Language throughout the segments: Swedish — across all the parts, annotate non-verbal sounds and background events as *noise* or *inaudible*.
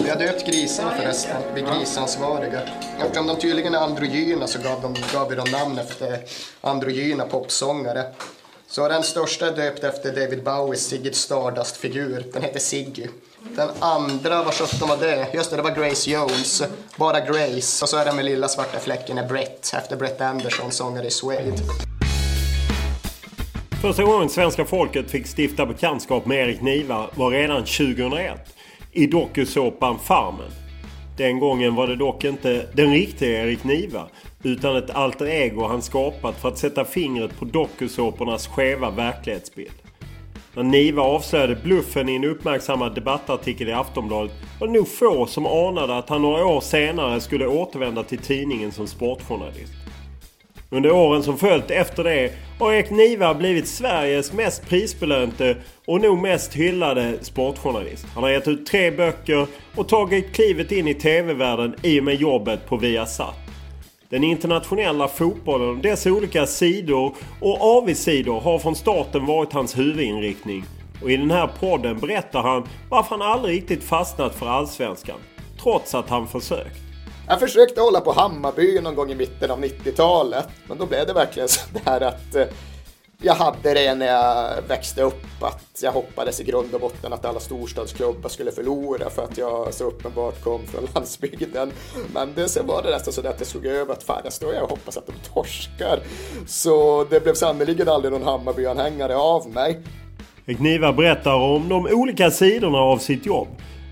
Vi har döpt grisarna förresten, vi är grisansvariga. Eftersom de tydligen är androgyna så gav, de, gav vi dem namn efter androgyna popsångare. Så den största är döpt efter David Bowies Ziggy Stardust-figur. Den heter Ziggy. Den andra, vad sjutton var det? Just det, det var Grace Jones. Bara Grace. Och så är den med lilla svarta fläcken är Brett, efter Brett Anderson, sångare i Suede. Första gången svenska folket fick stifta bekantskap med Erik Niva var redan 2001 i dokusåpan Farmen. Den gången var det dock inte den riktiga Erik Niva utan ett alter ego han skapat för att sätta fingret på dokusåpornas skeva verklighetsbild. När Niva avslöjade bluffen i en uppmärksammad debattartikel i Aftonbladet var det nog få som anade att han några år senare skulle återvända till tidningen som sportjournalist. Under åren som följt efter det har Erik Niva blivit Sveriges mest prisbelönte och nog mest hyllade sportjournalist. Han har gett ut tre böcker och tagit klivet in i TV-världen i och med jobbet på Viasat. Den internationella fotbollen och dess olika sidor och avigsidor har från starten varit hans huvudinriktning. Och i den här podden berättar han varför han aldrig riktigt fastnat för Allsvenskan. Trots att han försökt. Jag försökte hålla på Hammarby någon gång i mitten av 90-talet, men då blev det verkligen *laughs* så där att eh, jag hade det när jag växte upp, att jag hoppades i grund och botten att alla storstadsklubbar skulle förlora för att jag så uppenbart kom från *laughs* landsbygden. Men det, sen var det nästan så att det såg över att fan, jag står jag och hoppas att de torskar. Så det blev sannerligen aldrig någon Hammarby-anhängare av mig. Kniva berättar om de olika sidorna av sitt jobb.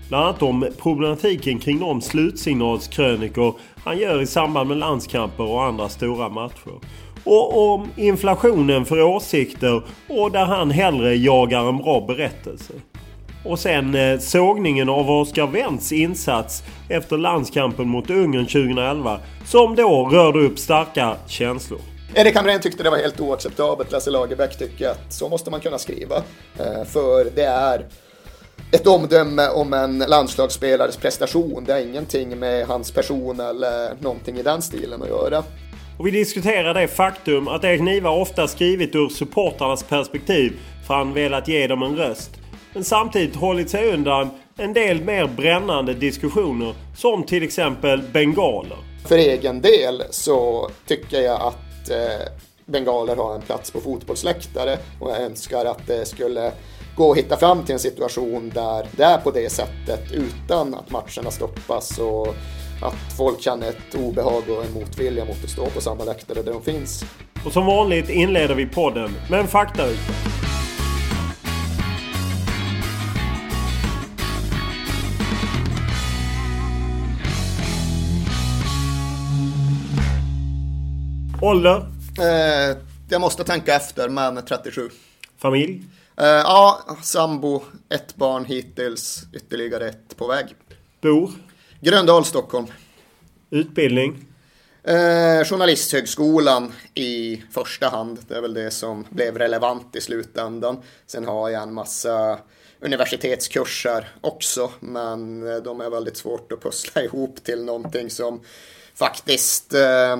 Bland annat om problematiken kring de slutsignalskrönikor han gör i samband med landskamper och andra stora matcher. Och om inflationen för åsikter och där han hellre jagar en bra berättelse. Och sen eh, sågningen av Oscar Wendts insats efter landskampen mot Ungern 2011 som då rörde upp starka känslor. Erik Hamrén tyckte det var helt oacceptabelt. Lasse Lagerbäck tycker att så måste man kunna skriva. Eh, för det är ett omdöme om en landslagsspelares prestation. Det har ingenting med hans person eller någonting i den stilen att göra. Och vi diskuterar det faktum att Erik Niva ofta skrivit ur supportarnas perspektiv för han velat ge dem en röst. Men samtidigt hållit sig undan en del mer brännande diskussioner som till exempel bengaler. För egen del så tycker jag att eh, bengaler har en plats på fotbollsläktare och jag önskar att det skulle gå och hitta fram till en situation där det är på det sättet utan att matcherna stoppas och att folk känner ett obehag och en motvilja mot att stå på samma läktare där de finns. Och som vanligt inleder vi podden med en faktaruta. Ålder? Eh, jag måste tänka efter, men 37. Familj? Eh, ja, sambo, ett barn hittills, ytterligare ett på väg. Bor? Gröndal, Stockholm. Utbildning? Eh, journalisthögskolan i första hand. Det är väl det som blev relevant i slutändan. Sen har jag en massa universitetskurser också, men de är väldigt svårt att pussla *laughs* ihop till någonting som faktiskt eh,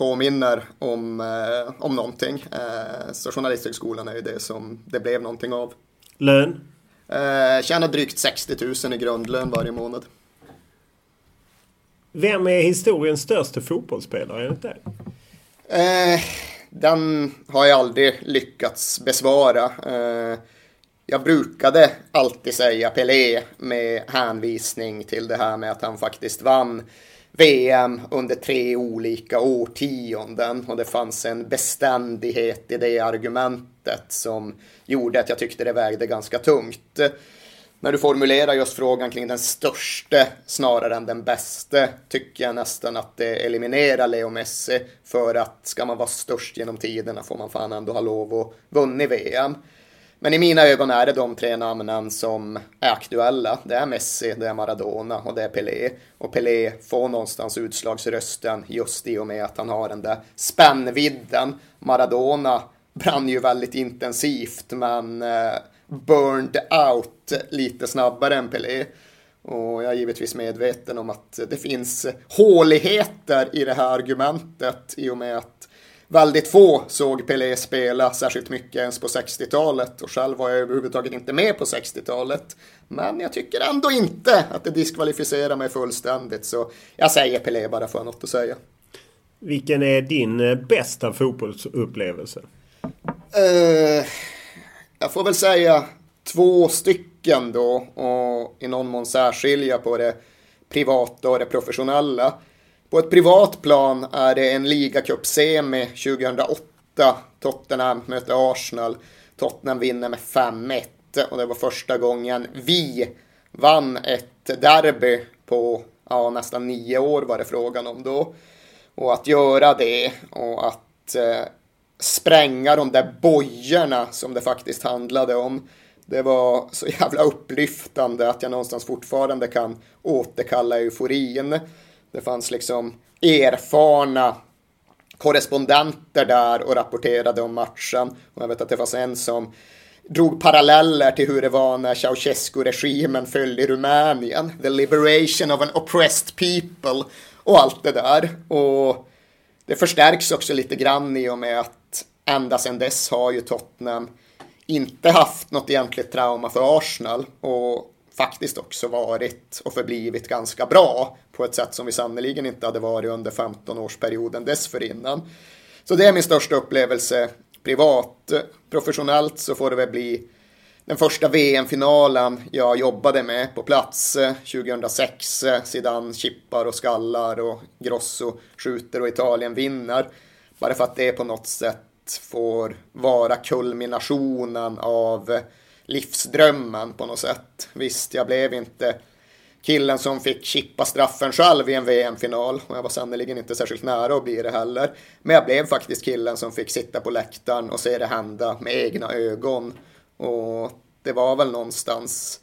påminner om, eh, om någonting. Eh, så Journalisthögskolan är ju det som det blev någonting av. Lön? Eh, tjänar drygt 60 000 i grundlön varje månad. Vem är historiens största fotbollsspelare enligt dig? Eh, den har jag aldrig lyckats besvara. Eh, jag brukade alltid säga Pelé med hänvisning till det här med att han faktiskt vann VM under tre olika årtionden och det fanns en beständighet i det argumentet som gjorde att jag tyckte det vägde ganska tungt. När du formulerar just frågan kring den största snarare än den bästa tycker jag nästan att det eliminerar Leo Messi för att ska man vara störst genom tiderna får man fan ändå ha lov att vunnit VM. Men i mina ögon är det de tre namnen som är aktuella. Det är Messi, det är Maradona och det är Pelé. Och Pelé får någonstans utslagsrösten just i och med att han har den där spännvidden. Maradona brann ju väldigt intensivt men eh, burned out lite snabbare än Pelé. Och jag är givetvis medveten om att det finns håligheter i det här argumentet i och med att Väldigt få såg Pelé spela särskilt mycket ens på 60-talet och själv var jag överhuvudtaget inte med på 60-talet. Men jag tycker ändå inte att det diskvalificerar mig fullständigt så jag säger Pelé bara för något att säga. Vilken är din eh, bästa fotbollsupplevelse? Uh, jag får väl säga två stycken då och i någon mån särskilja på det privata och det professionella. På ett privat plan är det en ligacup-semi 2008. Tottenham möter Arsenal. Tottenham vinner med 5-1 och det var första gången vi vann ett derby på ja, nästan nio år var det frågan om då. Och att göra det och att eh, spränga de där bojorna som det faktiskt handlade om. Det var så *laughs* jävla upplyftande att jag någonstans fortfarande kan återkalla euforin. Det fanns liksom erfarna korrespondenter där och rapporterade om matchen. Och jag vet att det fanns en som drog paralleller till hur det var när Ceausescu-regimen föll i Rumänien. The liberation of an oppressed people och allt det där. Och det förstärks också lite grann i och med att ända sedan dess har ju Tottenham inte haft något egentligt trauma för Arsenal. Och faktiskt också varit och förblivit ganska bra på ett sätt som vi sannerligen inte hade varit under 15-årsperioden dessförinnan. Så det är min största upplevelse privat. Professionellt så får det väl bli den första VM-finalen jag jobbade med på plats 2006. Zidane chippar och skallar och Grosso skjuter och Italien vinner. Bara för att det på något sätt får vara kulminationen av livsdrömmen på något sätt. Visst, jag blev inte killen som fick chippa straffen själv i en VM-final och jag var sannerligen inte särskilt nära att bli det heller. Men jag blev faktiskt killen som fick sitta på läktaren och se det hända med egna ögon. Och det var väl någonstans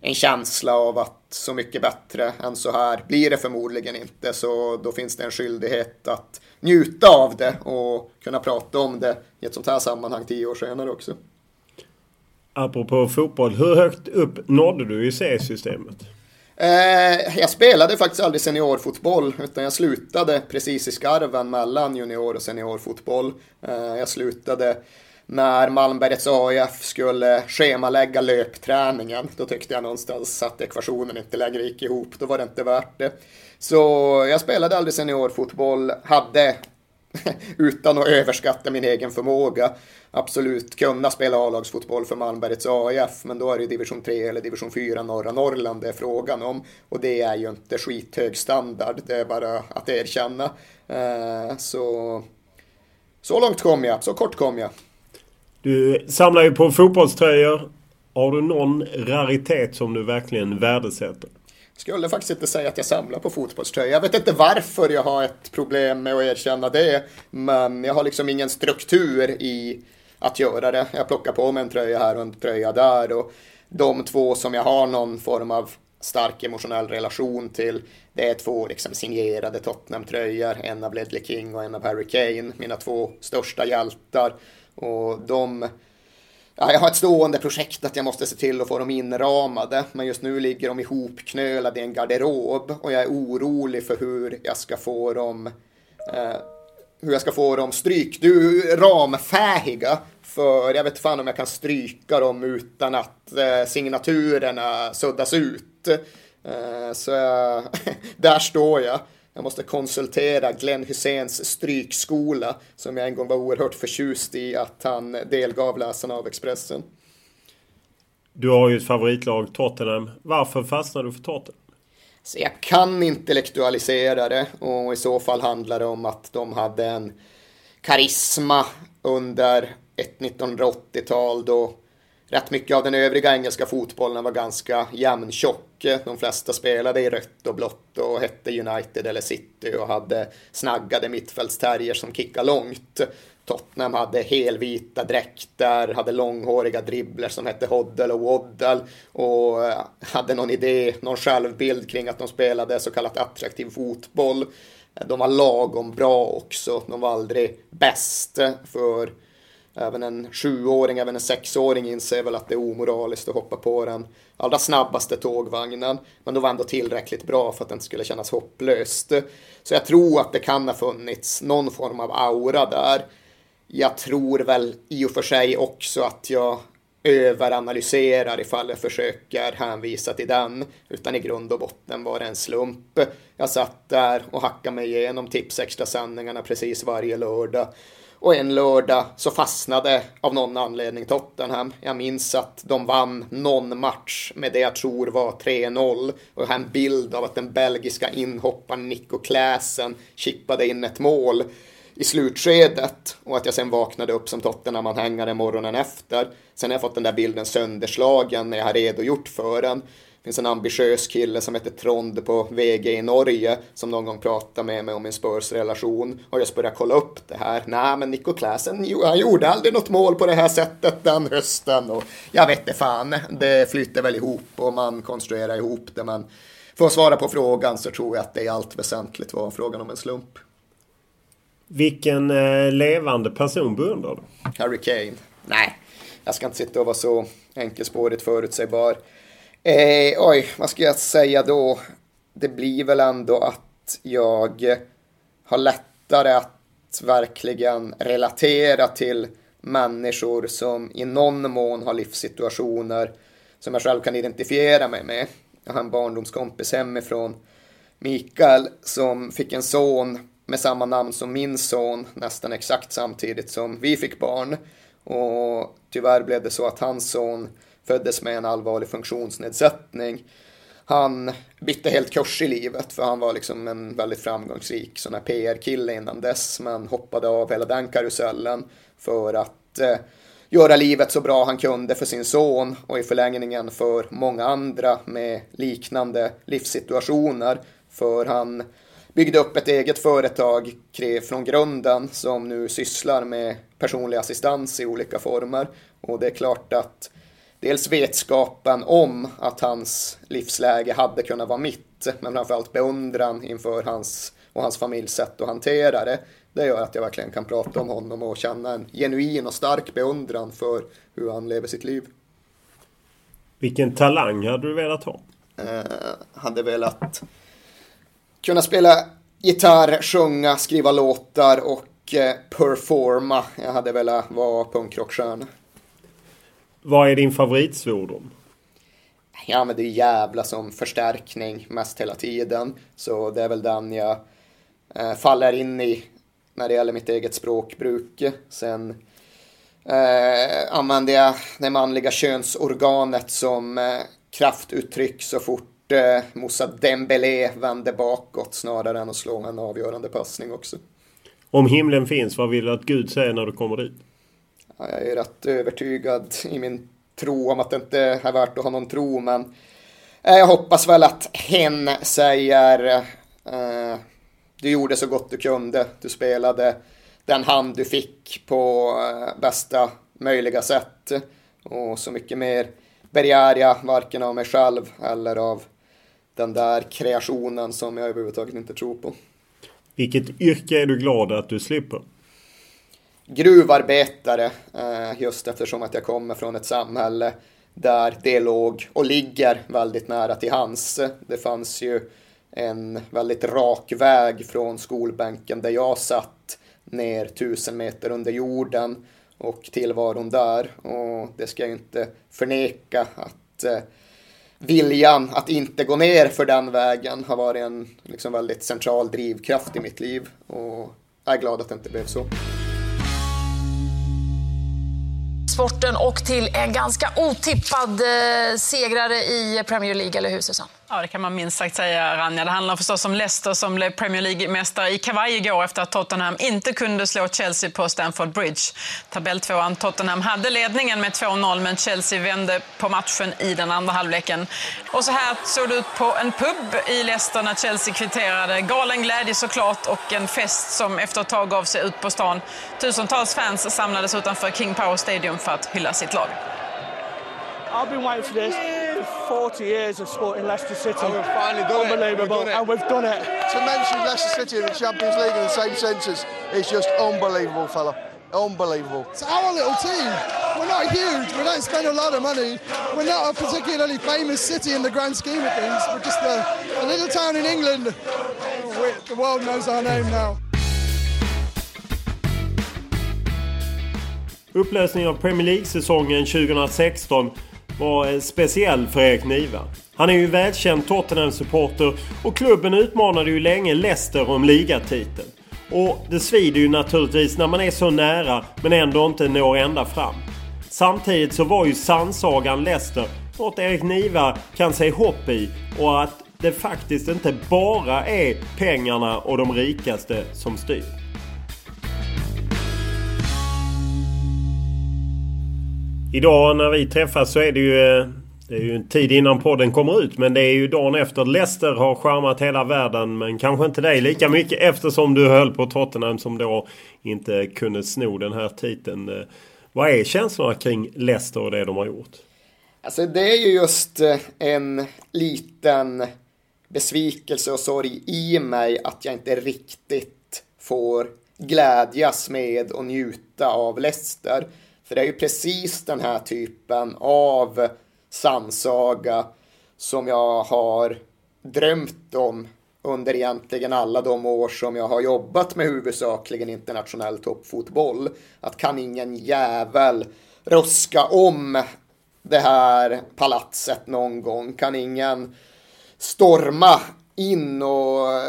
en känsla av att så mycket bättre än så här blir det förmodligen inte. Så då finns det en skyldighet att njuta av det och kunna prata om det i ett sånt här sammanhang tio år senare också. Apropå fotboll, hur högt upp nådde du i C-systemet? Eh, jag spelade faktiskt aldrig seniorfotboll utan jag slutade precis i skarven mellan junior och seniorfotboll. Eh, jag slutade när Malmbergets AIF skulle schemalägga löpträningen. Då tyckte jag någonstans att ekvationen inte längre gick ihop. Då var det inte värt det. Så jag spelade aldrig seniorfotboll, hade *laughs* utan att överskatta min egen förmåga absolut kunna spela A-lagsfotboll för Malmbergets AIF, men då är det division 3 eller division 4 norra Norrland det är frågan om. Och det är ju inte skithög standard, det är bara att erkänna. Eh, så, så långt kom jag, så kort kom jag. Du samlar ju på fotbollströjor. Har du någon raritet som du verkligen värdesätter? Skulle faktiskt inte säga att jag samlar på fotbollströjor. Jag vet inte varför jag har ett problem med att erkänna det. Men jag har liksom ingen struktur i att göra det. Jag plockar på mig en tröja här och en tröja där. Och de två som jag har någon form av stark emotionell relation till. Det är två liksom signerade Tottenham-tröjor. En av Ledley King och en av Harry Kane. Mina två största hjältar. Och de Ja, jag har ett stående projekt att jag måste se till att få dem inramade, men just nu ligger de ihopknölade i en garderob och jag är orolig för hur jag ska få dem eh, hur jag ska få dem stryk, du, ramfähiga. För jag vet fan om jag kan stryka dem utan att eh, signaturerna suddas ut. Eh, så jag, *laughs* där står jag. Jag måste konsultera Glenn Hyséns strykskola som jag en gång var oerhört förtjust i att han delgav läsarna av Expressen. Du har ju ett favoritlag, Tottenham. Varför fastnade du för Tottenham? Så jag kan intellektualisera det och i så fall handlar det om att de hade en karisma under ett 1980-tal då rätt mycket av den övriga engelska fotbollen var ganska jämntjock. De flesta spelade i rött och blått och hette United eller City och hade snaggade mittfältsterrier som kickade långt. Tottenham hade helvita dräkter, hade långhåriga dribbler som hette Hoddle och Waddle och eh, hade någon idé, någon självbild kring att de spelade så kallat attraktiv fotboll. De var lagom bra också, de var aldrig bäst för Även en sjuåring, även en sexåring inser väl att det är omoraliskt att hoppa på den allra snabbaste tågvagnen. Men de var ändå tillräckligt bra för att det inte skulle kännas hopplöst. Så jag tror att det kan ha funnits någon form av aura där. Jag tror väl i och för sig också att jag överanalyserar ifall jag försöker hänvisa till den. Utan i grund och botten var det en slump. Jag satt där och hackade mig igenom tips extra sändningarna precis varje lördag. Och en lördag så fastnade av någon anledning Tottenham. Jag minns att de vann någon match med det jag tror var 3-0. Och jag har en bild av att den belgiska inhopparen Nico Kläsen chippade in ett mål i slutskedet och att jag sen vaknade upp som Tottenham-anhängare morgonen efter. Sen har jag fått den där bilden sönderslagen när jag har redogjort för den. Det finns en ambitiös kille som heter Trond på VG i Norge som någon gång pratade med mig om min Spurs-relation och jag började kolla upp det här. Nej, men Nico Klasen, han gjorde aldrig något mål på det här sättet den hösten och jag vet inte fan, det flyter väl ihop och man konstruerar ihop det, men för att svara på frågan så tror jag att det i allt väsentligt var frågan om en slump. Vilken eh, levande person beundrar du? Harry Kane. Nej, jag ska inte sitta och vara så enkelspårigt förutsägbar. Eh, oj, vad ska jag säga då? Det blir väl ändå att jag har lättare att verkligen relatera till människor som i någon mån har livssituationer som jag själv kan identifiera mig med. Jag har en barndomskompis hemifrån, Mikael, som fick en son med samma namn som min son nästan exakt samtidigt som vi fick barn. Och tyvärr blev det så att hans son föddes med en allvarlig funktionsnedsättning. Han bytte helt kurs i livet för han var liksom en väldigt framgångsrik sån här PR-kille innan dess men hoppade av hela den karusellen för att eh, göra livet så bra han kunde för sin son och i förlängningen för många andra med liknande livssituationer. För han byggde upp ett eget företag från grunden som nu sysslar med personlig assistans i olika former. Och det är klart att dels vetskapen om att hans livsläge hade kunnat vara mitt, men framförallt beundran inför hans och hans familjs sätt att hantera det. Det gör att jag verkligen kan prata om honom och känna en genuin och stark beundran för hur han lever sitt liv. Vilken talang hade du velat ha? Eh, hade velat kunna spela gitarr, sjunga, skriva låtar och eh, performa. Jag hade velat vara punkrockstjärna. Vad är din favoritsvordom? Jag använder jävla som förstärkning mest hela tiden. Så det är väl den jag eh, faller in i när det gäller mitt eget språkbruk. Sen eh, använder jag det manliga könsorganet som eh, kraftuttryck så fort eh, Moussa Dembélé vänder bakåt snarare än att slå en avgörande passning också. Om himlen finns, vad vill du att Gud säger när du kommer dit? Jag är rätt övertygad i min tro om att det inte är värt att ha någon tro, men eh, jag hoppas väl att hen säger eh, du gjorde så gott du kunde, du spelade den hand du fick på eh, bästa möjliga sätt och så mycket mer begär jag varken av mig själv eller av den där kreationen som jag överhuvudtaget inte tror på. Vilket yrke är du glad att du slipper? Gruvarbetare, eh, just eftersom att jag kommer från ett samhälle där det låg och ligger väldigt nära till hans. Det fanns ju en väldigt rak väg från skolbänken där jag satt ner tusen meter under jorden och tillvaron där. Och det ska jag inte förneka att eh, viljan att inte gå ner för den vägen har varit en liksom, väldigt central drivkraft i mitt liv. Och jag är glad att det inte blev så sporten och till en ganska otippad eh, segrare i Premier League, eller hur Susanne? Ja, det kan man minst sagt säga, Ranja. Det handlar förstås om Leicester som blev Premier League-mästare i kavaj igår efter att Tottenham inte kunde slå Chelsea på Stamford Bridge. Tabelltvåan Tottenham hade ledningen med 2-0 men Chelsea vände på matchen i den andra halvleken. Och så här såg det ut på en pub i Leicester när Chelsea kvitterade. Galen glädje såklart och en fest som efter ett tag gav sig ut på stan. Tusentals fans samlades utanför King Power Stadium för att hylla sitt lag. I've been waiting for this for 40 years of supporting Leicester City. And we've finally done Unbelievable. it. We've and we've done it. To mention Leicester City in the Champions League in the same sentence is just unbelievable, fella. Unbelievable. It's our little team. We're not huge. We don't spend a lot of money. We're not a particularly famous city in the grand scheme of things. We're just a, a little town in England. Oh, we, the world knows our name now. Upplösningen av Premier League-säsongen 2016 var speciell för Erik Niva. Han är ju välkänd Tottenham-supporter och klubben utmanade ju länge Leicester om ligatiteln. Och det svider ju naturligtvis när man är så nära men ändå inte når ända fram. Samtidigt så var ju sannsagan Leicester något Erik Niva kan se hopp i och att det faktiskt inte bara är pengarna och de rikaste som styr. Idag när vi träffas så är det ju... Eh, det är ju en tid innan podden kommer ut men det är ju dagen efter Leicester har charmat hela världen men kanske inte dig lika mycket eftersom du höll på Tottenham som då inte kunde sno den här titeln. Eh, vad är känslorna kring Leicester och det de har gjort? Alltså det är ju just eh, en liten besvikelse och sorg i mig att jag inte riktigt får glädjas med och njuta av Leicester. För det är ju precis den här typen av sannsaga som jag har drömt om under egentligen alla de år som jag har jobbat med huvudsakligen internationell toppfotboll. Att kan ingen jävel ruska om det här palatset någon gång? Kan ingen storma in och eh,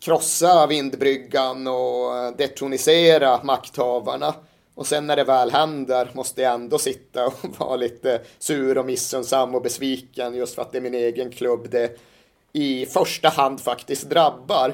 krossa vindbryggan och eh, detronisera makthavarna? Och sen när det väl händer måste jag ändå sitta och *laughs* vara lite sur och missunnsam och besviken just för att det är min egen klubb det i första hand faktiskt drabbar.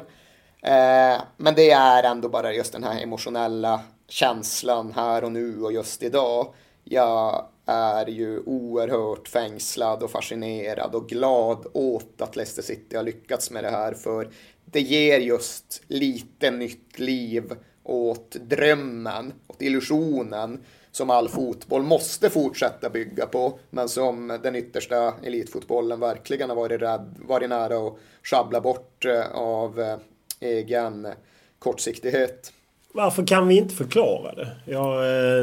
Eh, men det är ändå bara just den här emotionella känslan här och nu och just idag. Jag är ju oerhört fängslad och fascinerad och glad åt att Leicester City har lyckats med det här för det ger just lite nytt liv åt drömmen, åt illusionen som all fotboll måste fortsätta bygga på, men som den yttersta elitfotbollen verkligen har varit, rädd, varit nära att sjabbla bort eh, av eh, egen kortsiktighet. Varför kan vi inte förklara det? Jag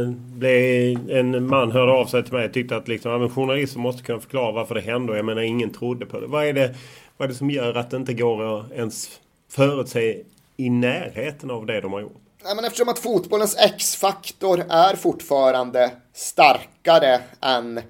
eh, blev, en man hörde av sig till mig och tyckte att liksom, ja, journalister måste kunna förklara varför det hände. Jag menar ingen trodde på det. Vad är det, vad är det som gör att det inte går att ens förutse i närheten av det de har gjort? Nej, men eftersom att fotbollens X-faktor är fortfarande starkare än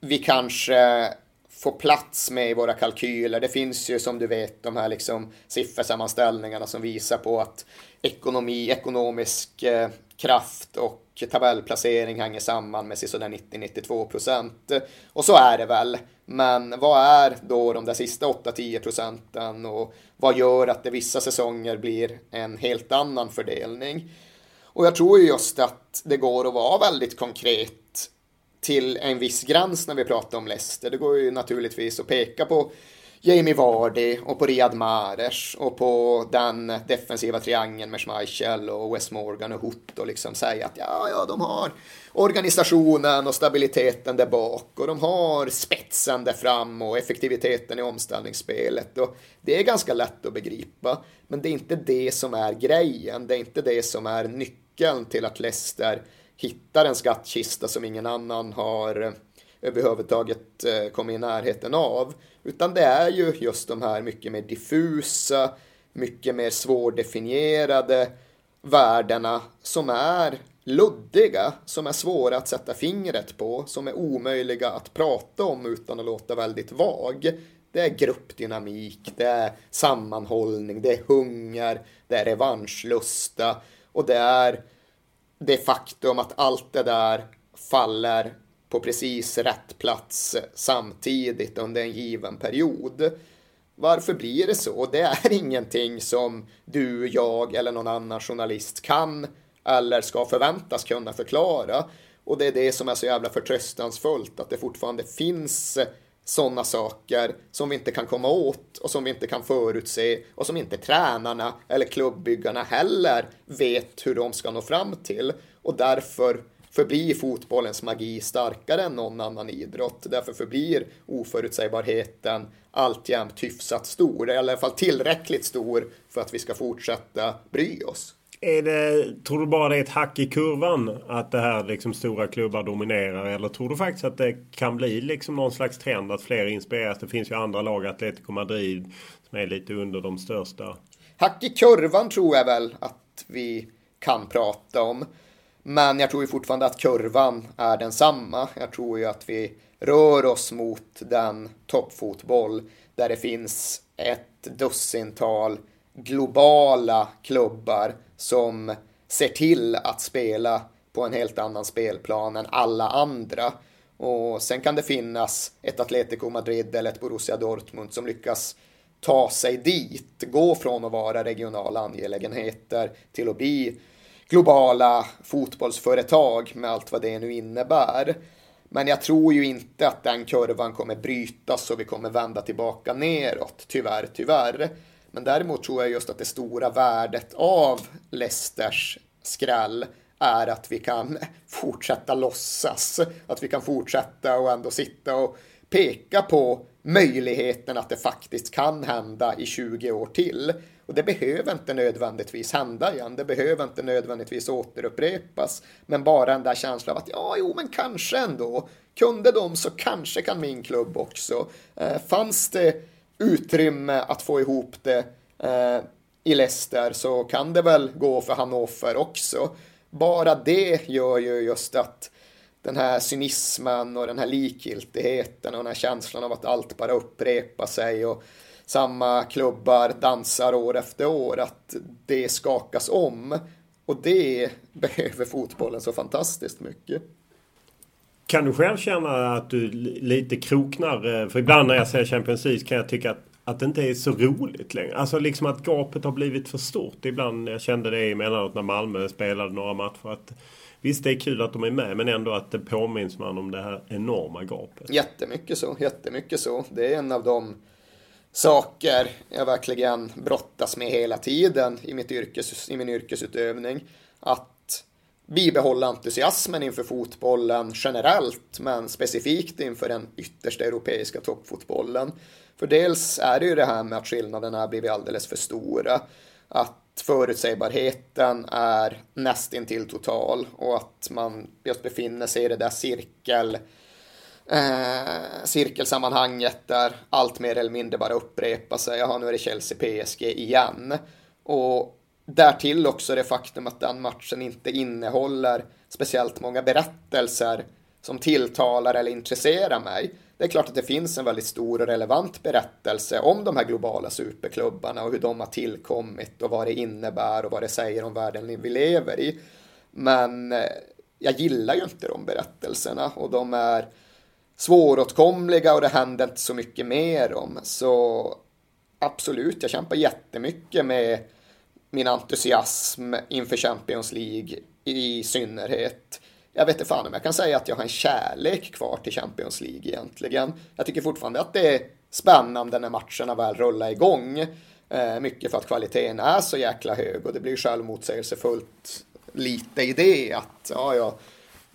vi kanske får plats med i våra kalkyler. Det finns ju som du vet de här liksom siffersammanställningarna som visar på att ekonomi, ekonomisk eh, kraft och tabellplacering hänger samman med sådär 90-92 procent. Och så är det väl. Men vad är då de där sista 8-10 procenten och vad gör att det vissa säsonger blir en helt annan fördelning? Och jag tror ju just att det går att vara väldigt konkret till en viss gräns när vi pratar om Leicester. Det går ju naturligtvis att peka på Jamie Vardy och på Riyad Mahrez och på den defensiva triangeln med Schmeichel och Wes Morgan och Hutt och liksom säga att ja, ja, de har organisationen och stabiliteten där bak och de har spetsen där fram och effektiviteten i omställningsspelet och det är ganska lätt att begripa. Men det är inte det som är grejen, det är inte det som är nyckeln till att Leicester hittar en skattkista som ingen annan har eh, överhuvudtaget eh, kommit i närheten av. Utan det är ju just de här mycket mer diffusa, mycket mer svårdefinierade värdena som är luddiga, som är svåra att sätta fingret på, som är omöjliga att prata om utan att låta väldigt vag. Det är gruppdynamik, det är sammanhållning, det är hunger, det är revanschlusta och det är det faktum att allt det där faller på precis rätt plats samtidigt under en given period. Varför blir det så? Det är ingenting som du, jag eller någon annan journalist kan eller ska förväntas kunna förklara. Och det är det som är så jävla förtröstansfullt, att det fortfarande finns sådana saker som vi inte kan komma åt och som vi inte kan förutse och som inte tränarna eller klubbbyggarna heller vet hur de ska nå fram till. Och därför förblir fotbollens magi starkare än någon annan idrott. Därför förblir oförutsägbarheten alltjämt hyfsat stor, eller i alla fall tillräckligt stor för att vi ska fortsätta bry oss. Är det, tror du bara det är ett hack i kurvan att det här liksom stora klubbar dominerar? Eller tror du faktiskt att det kan bli liksom någon slags trend att fler inspireras? Det finns ju andra lag, Atletico Madrid, som är lite under de största. Hack i kurvan tror jag väl att vi kan prata om. Men jag tror ju fortfarande att kurvan är densamma. Jag tror ju att vi rör oss mot den toppfotboll där det finns ett dussintal globala klubbar som ser till att spela på en helt annan spelplan än alla andra. Och sen kan det finnas ett Atletico Madrid eller ett Borussia Dortmund som lyckas ta sig dit, gå från att vara regionala angelägenheter till att bli globala fotbollsföretag med allt vad det nu innebär. Men jag tror ju inte att den kurvan kommer brytas och vi kommer vända tillbaka neråt, tyvärr, tyvärr. Men däremot tror jag just att det stora värdet av Leicesters skräll är att vi kan *laughs* fortsätta låtsas. Att vi kan fortsätta och ändå sitta och peka på möjligheten att det faktiskt kan hända i 20 år till. Och det behöver inte nödvändigtvis hända igen. Det behöver inte nödvändigtvis återupprepas. Men bara den där känslan av att ja, jo, men kanske ändå. Kunde de så kanske kan min klubb också. Eh, fanns det utrymme att få ihop det eh, i Leicester så kan det väl gå för Hannover också. Bara det gör ju just att den här cynismen och den här likgiltigheten och den här känslan av att allt bara upprepar sig och samma klubbar dansar år efter år, att det skakas om. Och det behöver fotbollen så fantastiskt mycket. Kan du själv känna att du lite kroknar? Eh, för ibland när jag ser Champions League kan jag tycka att, att det inte är så roligt längre. Alltså liksom att gapet har blivit för stort. Ibland jag kände det emellanåt när Malmö spelade några matcher. Att, visst, det är kul att de är med men ändå att det påminns man om det här enorma gapet. Jättemycket så, jättemycket så. Det är en av de saker jag verkligen brottas med hela tiden i, mitt yrkes, i min yrkesutövning. Att bibehålla entusiasmen inför fotbollen generellt, men specifikt inför den yttersta europeiska toppfotbollen. För dels är det ju det här med att skillnaderna har blivit alldeles för stora, att förutsägbarheten är nästintill total och att man just befinner sig i det där cirkel eh, cirkelsammanhanget där allt mer eller mindre bara upprepar sig. Jaha, nu är det Chelsea PSG igen. Och Därtill också det faktum att den matchen inte innehåller speciellt många berättelser som tilltalar eller intresserar mig. Det är klart att det finns en väldigt stor och relevant berättelse om de här globala superklubbarna och hur de har tillkommit och vad det innebär och vad det säger om världen vi lever i. Men eh, jag gillar ju inte de berättelserna och de är svåråtkomliga och det händer inte så mycket med dem. Så absolut, jag kämpar jättemycket med min entusiasm inför Champions League i synnerhet. Jag vet inte fan om jag kan säga att jag har en kärlek kvar till Champions League egentligen. Jag tycker fortfarande att det är spännande när matcherna väl rullar igång. Eh, mycket för att kvaliteten är så jäkla hög och det blir självmotsägelsefullt lite i det att ja, jag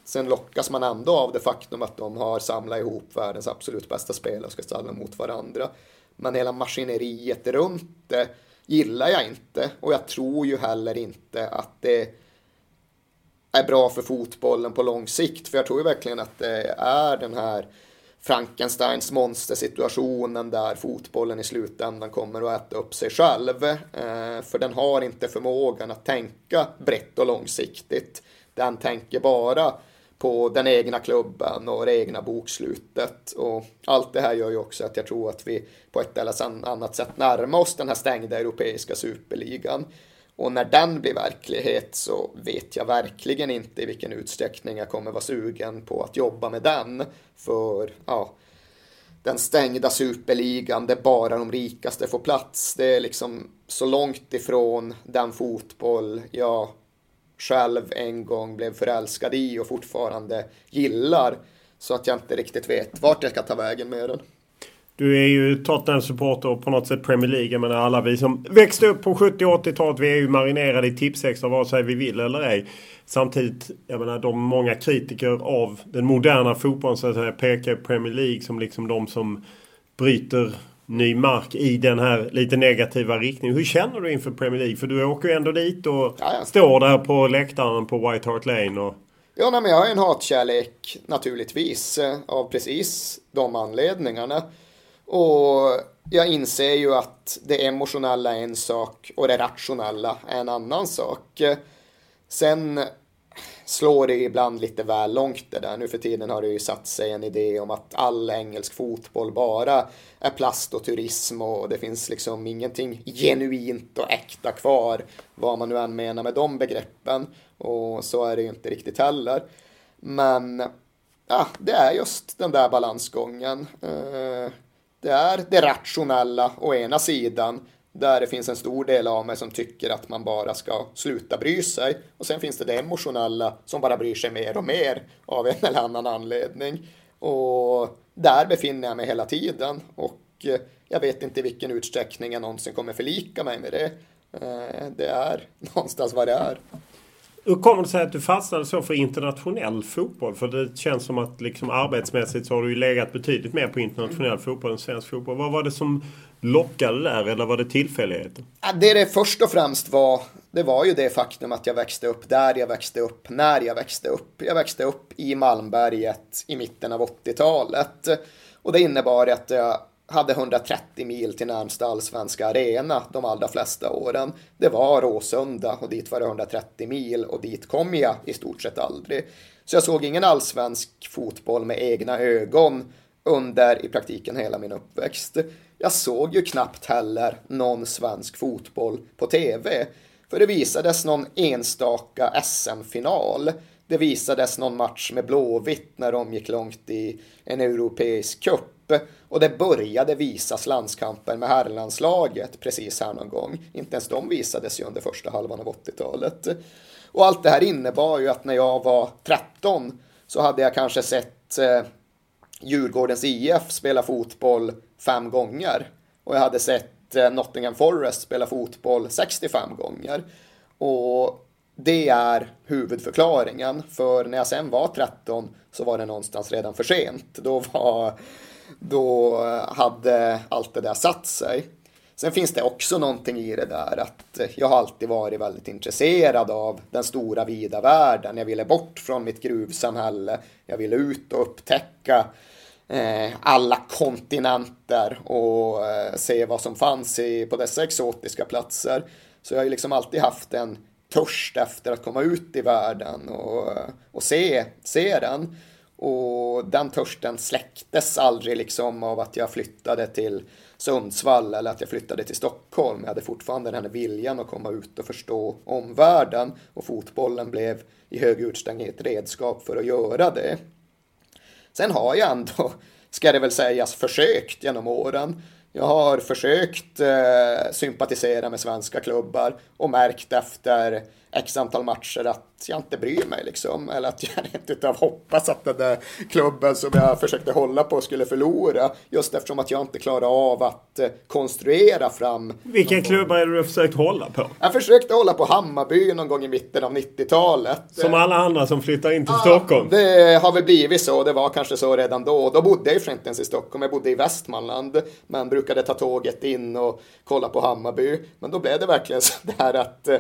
sen lockas man ändå av det faktum att de har samlat ihop världens absolut bästa spelare och ska ställa mot varandra. Men hela maskineriet runt det gillar jag inte och jag tror ju heller inte att det är bra för fotbollen på lång sikt. För jag tror ju verkligen att det är den här Frankensteins monstersituationen där fotbollen i slutändan kommer att äta upp sig själv. Eh, för den har inte förmågan att tänka brett och långsiktigt. Den tänker bara på den egna klubben och det egna bokslutet. Och allt det här gör ju också att jag tror att vi på ett eller annat sätt närmar oss den här stängda europeiska superligan. Och när den blir verklighet så vet jag verkligen inte i vilken utsträckning jag kommer vara sugen på att jobba med den. För ja, den stängda superligan där bara de rikaste får plats. Det är liksom så långt ifrån den fotboll jag själv en gång blev förälskad i och fortfarande gillar. Så att jag inte riktigt vet vart jag ska ta vägen med den. Du är ju Tottenham-supporter och på något sätt Premier League. Jag menar alla vi som växte upp på 70 och 80-talet. Vi är ju marinerade i tipsextra vare sig vi vill eller ej. Samtidigt, jag menar de många kritiker av den moderna fotbollen så att säga pekar Premier League som liksom de som bryter ny mark i den här lite negativa riktningen. Hur känner du inför Premier League? För du åker ju ändå dit och ja, ja. står där på läktaren på White Hart Lane. Och... Ja, nej, men jag har en hatkärlek naturligtvis eh, av precis de anledningarna. Och jag inser ju att det emotionella är en sak och det rationella är en annan sak. Sen slår det ibland lite väl långt det där. Nu för tiden har det ju satt sig en idé om att all engelsk fotboll bara är plast och turism och det finns liksom ingenting genuint och äkta kvar. Vad man nu än menar med de begreppen. Och så är det ju inte riktigt heller. Men ja, det är just den där balansgången. Eh, det är det rationella å ena sidan där det finns en stor del av mig som tycker att man bara ska sluta bry sig. Och sen finns det det emotionella som bara bryr sig mer och mer av en *laughs* eller annan anledning. Och där befinner jag mig hela tiden. Och eh, jag vet inte i vilken utsträckning jag någonsin kommer förlika mig med det. Eh, det är *laughs* någonstans vad det är. Hur kommer det sig att du fastnade så för internationell fotboll? För det känns som att liksom arbetsmässigt så har du ju legat betydligt mer på internationell fotboll än svensk fotboll. Vad var det som lockade där eller var det tillfälligheter? Det det först och främst var, det var ju det faktum att jag växte upp där jag växte upp, när jag växte upp. Jag växte upp i Malmberget i mitten av 80-talet. Och det innebar att jag hade 130 mil till närmsta allsvenska arena de allra flesta åren. Det var Råsunda och dit var det 130 mil och dit kom jag i stort sett aldrig. Så jag såg ingen allsvensk fotboll med egna ögon under i praktiken hela min uppväxt. Jag såg ju knappt heller någon svensk fotboll på tv. För det visades någon enstaka SM-final. Det visades någon match med Blåvitt när de gick långt i en europeisk cup och det började visas landskamper med herrlandslaget precis här någon gång. Inte ens de visades ju under första halvan av 80-talet. Och allt det här innebar ju att när jag var 13 så hade jag kanske sett eh, Djurgårdens IF spela fotboll fem gånger. Och jag hade sett eh, Nottingham Forest spela fotboll 65 gånger. Och det är huvudförklaringen. För när jag sen var 13 så var det någonstans redan för sent. Då var då eh, hade allt det där satt sig. Sen finns det också någonting i det där att eh, jag har alltid varit väldigt intresserad av den stora vida världen. Jag ville bort från mitt gruvsamhälle. Jag ville ut och upptäcka Eh, alla kontinenter och eh, se vad som fanns i, på dessa exotiska platser. Så jag har ju liksom alltid haft en törst efter att komma ut i världen och, eh, och se, se den. Och den törsten släcktes aldrig liksom av att jag flyttade till Sundsvall eller att jag flyttade till Stockholm. Jag hade fortfarande den här viljan att komma ut och förstå omvärlden och fotbollen blev i hög utsträckning ett redskap för att göra det. Sen har jag ändå, ska det väl sägas, försökt genom åren. Jag har försökt eh, sympatisera med svenska klubbar och märkt efter x antal matcher att jag inte bryr mig liksom. Eller att jag *laughs* rent utav hoppas att den där klubben som jag försökte hålla på skulle förlora. Just eftersom att jag inte klarar av att eh, konstruera fram. Vilka klubbar är det du har försökt hålla på? Jag försökte hålla på Hammarby någon gång i mitten av 90-talet. Som alla andra som flyttar in till ja, Stockholm? Det har väl blivit så. Det var kanske så redan då. Då bodde jag ju inte ens i Stockholm. Jag bodde i Västmanland. Men brukade ta tåget in och kolla på Hammarby. Men då blev det verkligen *laughs* så där att eh,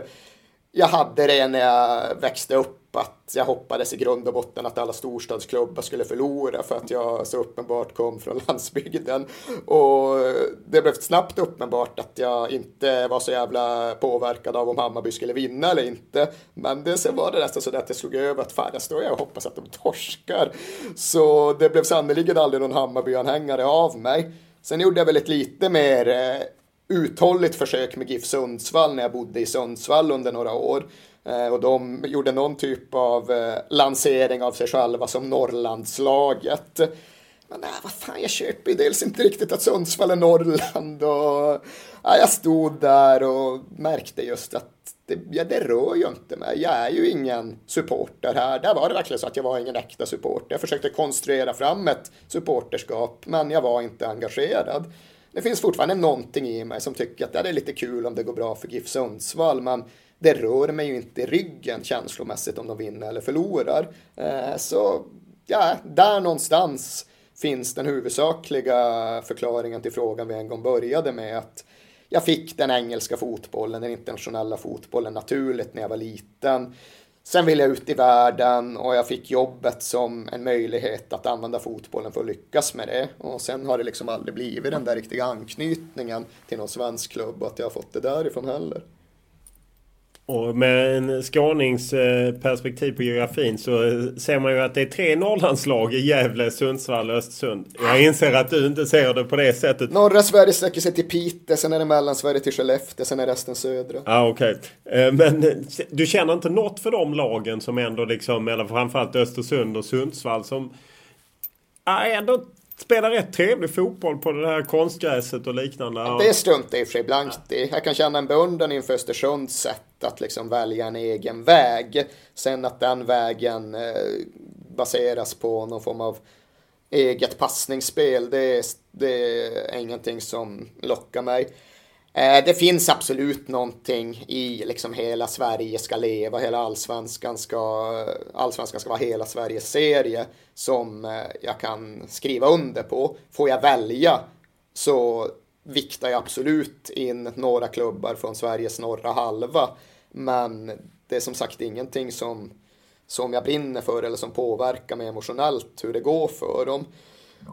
jag hade det när jag växte upp att jag hoppades i grund och botten att alla storstadsklubbar skulle förlora för att jag så uppenbart kom från *laughs* landsbygden. Och det blev snabbt uppenbart att jag inte var så jävla påverkad av om Hammarby skulle vinna eller inte. Men det, sen var det nästan så att jag slog över att fan, jag står jag och hoppas att de torskar. Så det blev sannerligen aldrig någon Hammarby-anhängare av mig. Sen gjorde jag väl ett lite mer eh, uthålligt försök med GIF Sundsvall när jag bodde i Sundsvall under några år. Eh, och de gjorde någon typ av eh, lansering av sig själva som Norrlandslaget. Men nej, vad fan, jag köper ju dels inte riktigt att Sundsvall är Norrland och ja, jag stod där och märkte just att det, ja, det rör ju inte mig. Jag är ju ingen supporter här. Där var det verkligen så att jag var ingen äkta supporter. Jag försökte konstruera fram ett supporterskap, men jag var inte engagerad. Det finns fortfarande någonting i mig som tycker att det är lite kul om det går bra för GIF Sundsvall, men det rör mig ju inte i ryggen känslomässigt om de vinner eller förlorar. Eh, så ja, där någonstans finns den huvudsakliga förklaringen till frågan vi en gång började med att jag fick den engelska fotbollen, den internationella fotbollen naturligt när jag var liten. Sen ville jag ut i världen och jag fick jobbet som en möjlighet att använda fotbollen för att lyckas med det. Och sen har det liksom aldrig blivit den där riktiga anknytningen till någon svensk klubb och att jag har fått det därifrån heller. Och med en skåningsperspektiv på geografin så ser man ju att det är tre Norrlandslag i Gävle, Sundsvall och Östersund. Jag inser att du inte ser det på det sättet. Norra Sverige sträcker sig till Piteå, sen är det Mellansverige till Skellefteå, sen är resten södra. Ja, ah, okej. Okay. Eh, men eh, du känner inte något för de lagen som ändå liksom, eller framförallt Östersund och Sundsvall som ändå spelar rätt trevlig fotboll på det här konstgräset och liknande. Det struntar i och för sig blankt i. Jag kan känna en beundran inför Östersunds sätt att liksom välja en egen väg. Sen att den vägen eh, baseras på någon form av eget passningsspel, det är, det är ingenting som lockar mig. Eh, det finns absolut någonting i liksom hela Sverige ska leva, hela allsvenskan ska, allsvenskan ska vara hela Sveriges serie som eh, jag kan skriva under på. Får jag välja så viktar jag absolut in några klubbar från Sveriges norra halva. Men det är som sagt ingenting som, som jag brinner för eller som påverkar mig emotionellt hur det går för dem.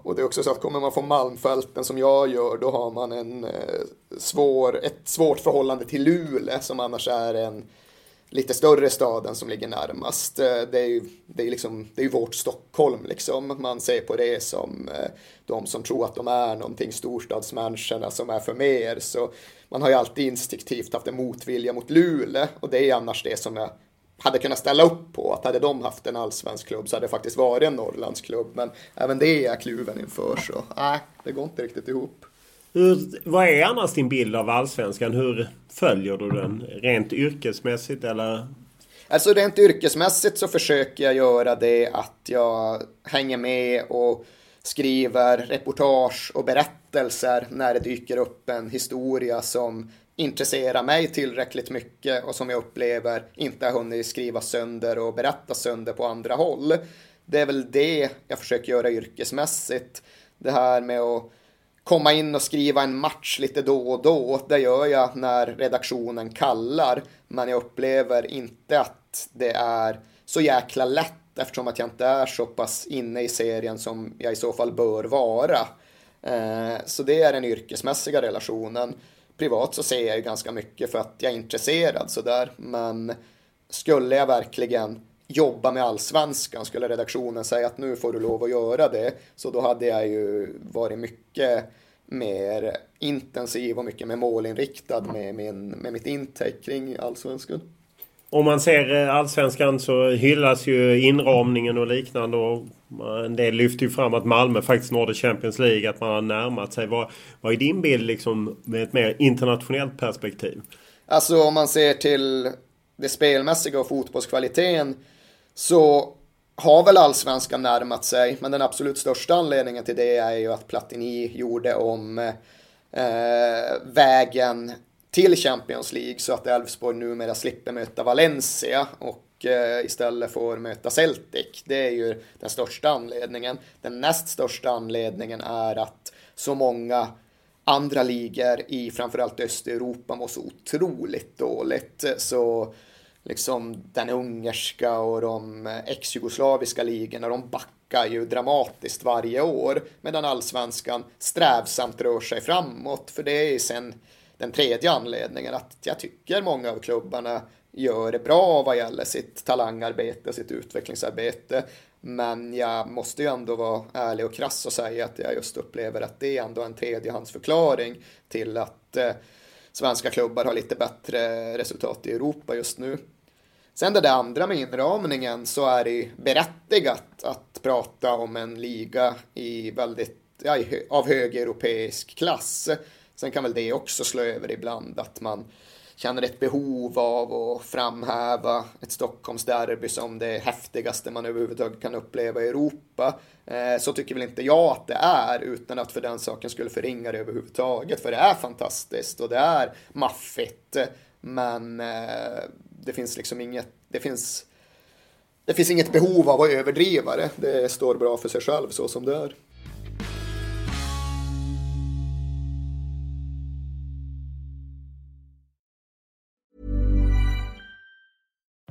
Och det är också så att kommer man från Malmfälten som jag gör, då har man en eh, svår, ett svårt förhållande till Luleå som annars är en lite större staden som ligger närmast. Eh, det är ju det är liksom, det är vårt Stockholm liksom. Man ser på det som eh, de som tror att de är någonting, storstadsmänniskorna som är för mer. Så man har ju alltid instinktivt haft en motvilja mot Luleå och det är annars det som jag hade kunnat ställa upp på att hade de haft en allsvensk klubb så hade det faktiskt varit en Norrlandsklubb. Men även det är jag kluven inför så nej, det går inte riktigt ihop. Hur, vad är annars din bild av allsvenskan? Hur följer du den? Rent yrkesmässigt eller? Alltså rent yrkesmässigt så försöker jag göra det att jag hänger med och skriver reportage och berättelser när det dyker upp en historia som intresserar mig tillräckligt mycket och som jag upplever inte har hunnit skriva sönder och berätta sönder på andra håll. Det är väl det jag försöker göra yrkesmässigt. Det här med att komma in och skriva en match lite då och då, det gör jag när redaktionen kallar. Men jag upplever inte att det är så jäkla lätt eftersom att jag inte är så pass inne i serien som jag i så fall bör vara. Eh, så det är den yrkesmässiga relationen privat så ser jag ju ganska mycket för att jag är intresserad sådär. Men skulle jag verkligen jobba med allsvenskan, skulle redaktionen säga att nu får du lov att göra det, så då hade jag ju varit mycket mer intensiv och mycket mer målinriktad med, min, med mitt intake kring allsvenskan. Om man ser eh, allsvenskan så hyllas ju inramningen och liknande. Och en del lyfter ju fram att Malmö faktiskt nådde Champions League. Att man har närmat sig. Vad, vad är din bild liksom med ett mer internationellt perspektiv? Alltså om man ser till det spelmässiga och fotbollskvaliteten så har väl allsvenskan närmat sig. Men den absolut största anledningen till det är ju att Platini gjorde om eh, vägen till Champions League så att Elfsborg numera slipper möta Valencia och eh, istället får möta Celtic. Det är ju den största anledningen. Den näst största anledningen är att så många andra ligor i framförallt Östeuropa mår så otroligt dåligt. Så liksom den ungerska och de eh, ex-jugoslaviska ligorna, de backar ju dramatiskt varje år, medan allsvenskan strävsamt rör sig framåt, för det är sen den tredje anledningen att jag tycker många av klubbarna gör det bra vad gäller sitt talangarbete och sitt utvecklingsarbete. Men jag måste ju ändå vara ärlig och krass och säga att jag just upplever att det är ändå en tredjehandsförklaring till att eh, svenska klubbar har lite bättre resultat i Europa just nu. Sen det där andra med inramningen så är det berättigat att prata om en liga i väldigt, ja, av hög europeisk klass. Sen kan väl det också slå över ibland att man känner ett behov av att framhäva ett Stockholmsderby som det häftigaste man överhuvudtaget kan uppleva i Europa. Eh, så tycker väl inte jag att det är, utan att för den saken skulle förringa det överhuvudtaget. För det är fantastiskt och det är maffigt. Men eh, det finns liksom inget, det finns, det finns inget behov av att överdriva det. Det står bra för sig själv så som det är.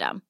system.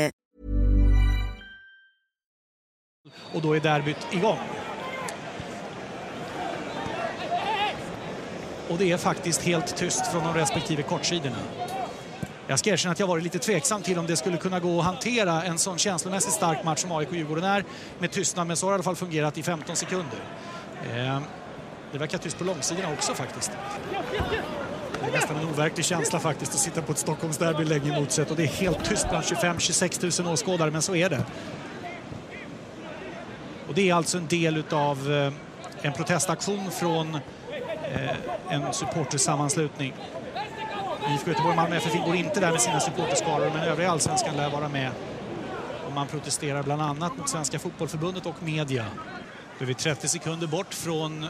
Och då är derbyt igång. Och det är faktiskt helt tyst från de respektive kortsidorna. Jag ska erkänna att jag varit lite tveksam till om det skulle kunna gå att hantera en sån känslomässigt stark match som AIK-Djurgården är med tystnad, men så har det i alla fall fungerat i 15 sekunder. Eh, det verkar tyst på långsidorna också faktiskt. Det är nästan en overklig känsla faktiskt att sitta på ett Stockholmsderby länge emot sig och det är helt tyst bland 25-26 000 åskådare, men så är det. Och det är alltså en del av eh, en protestaktion från eh, en supportersammanslutning. IFK Göteborg och Malmö FF går inte där med sina supporterskaror men övriga allsvenskan lär vara med. Och man protesterar bland annat mot Svenska Fotbollförbundet och media. Då är vi 30 sekunder bort från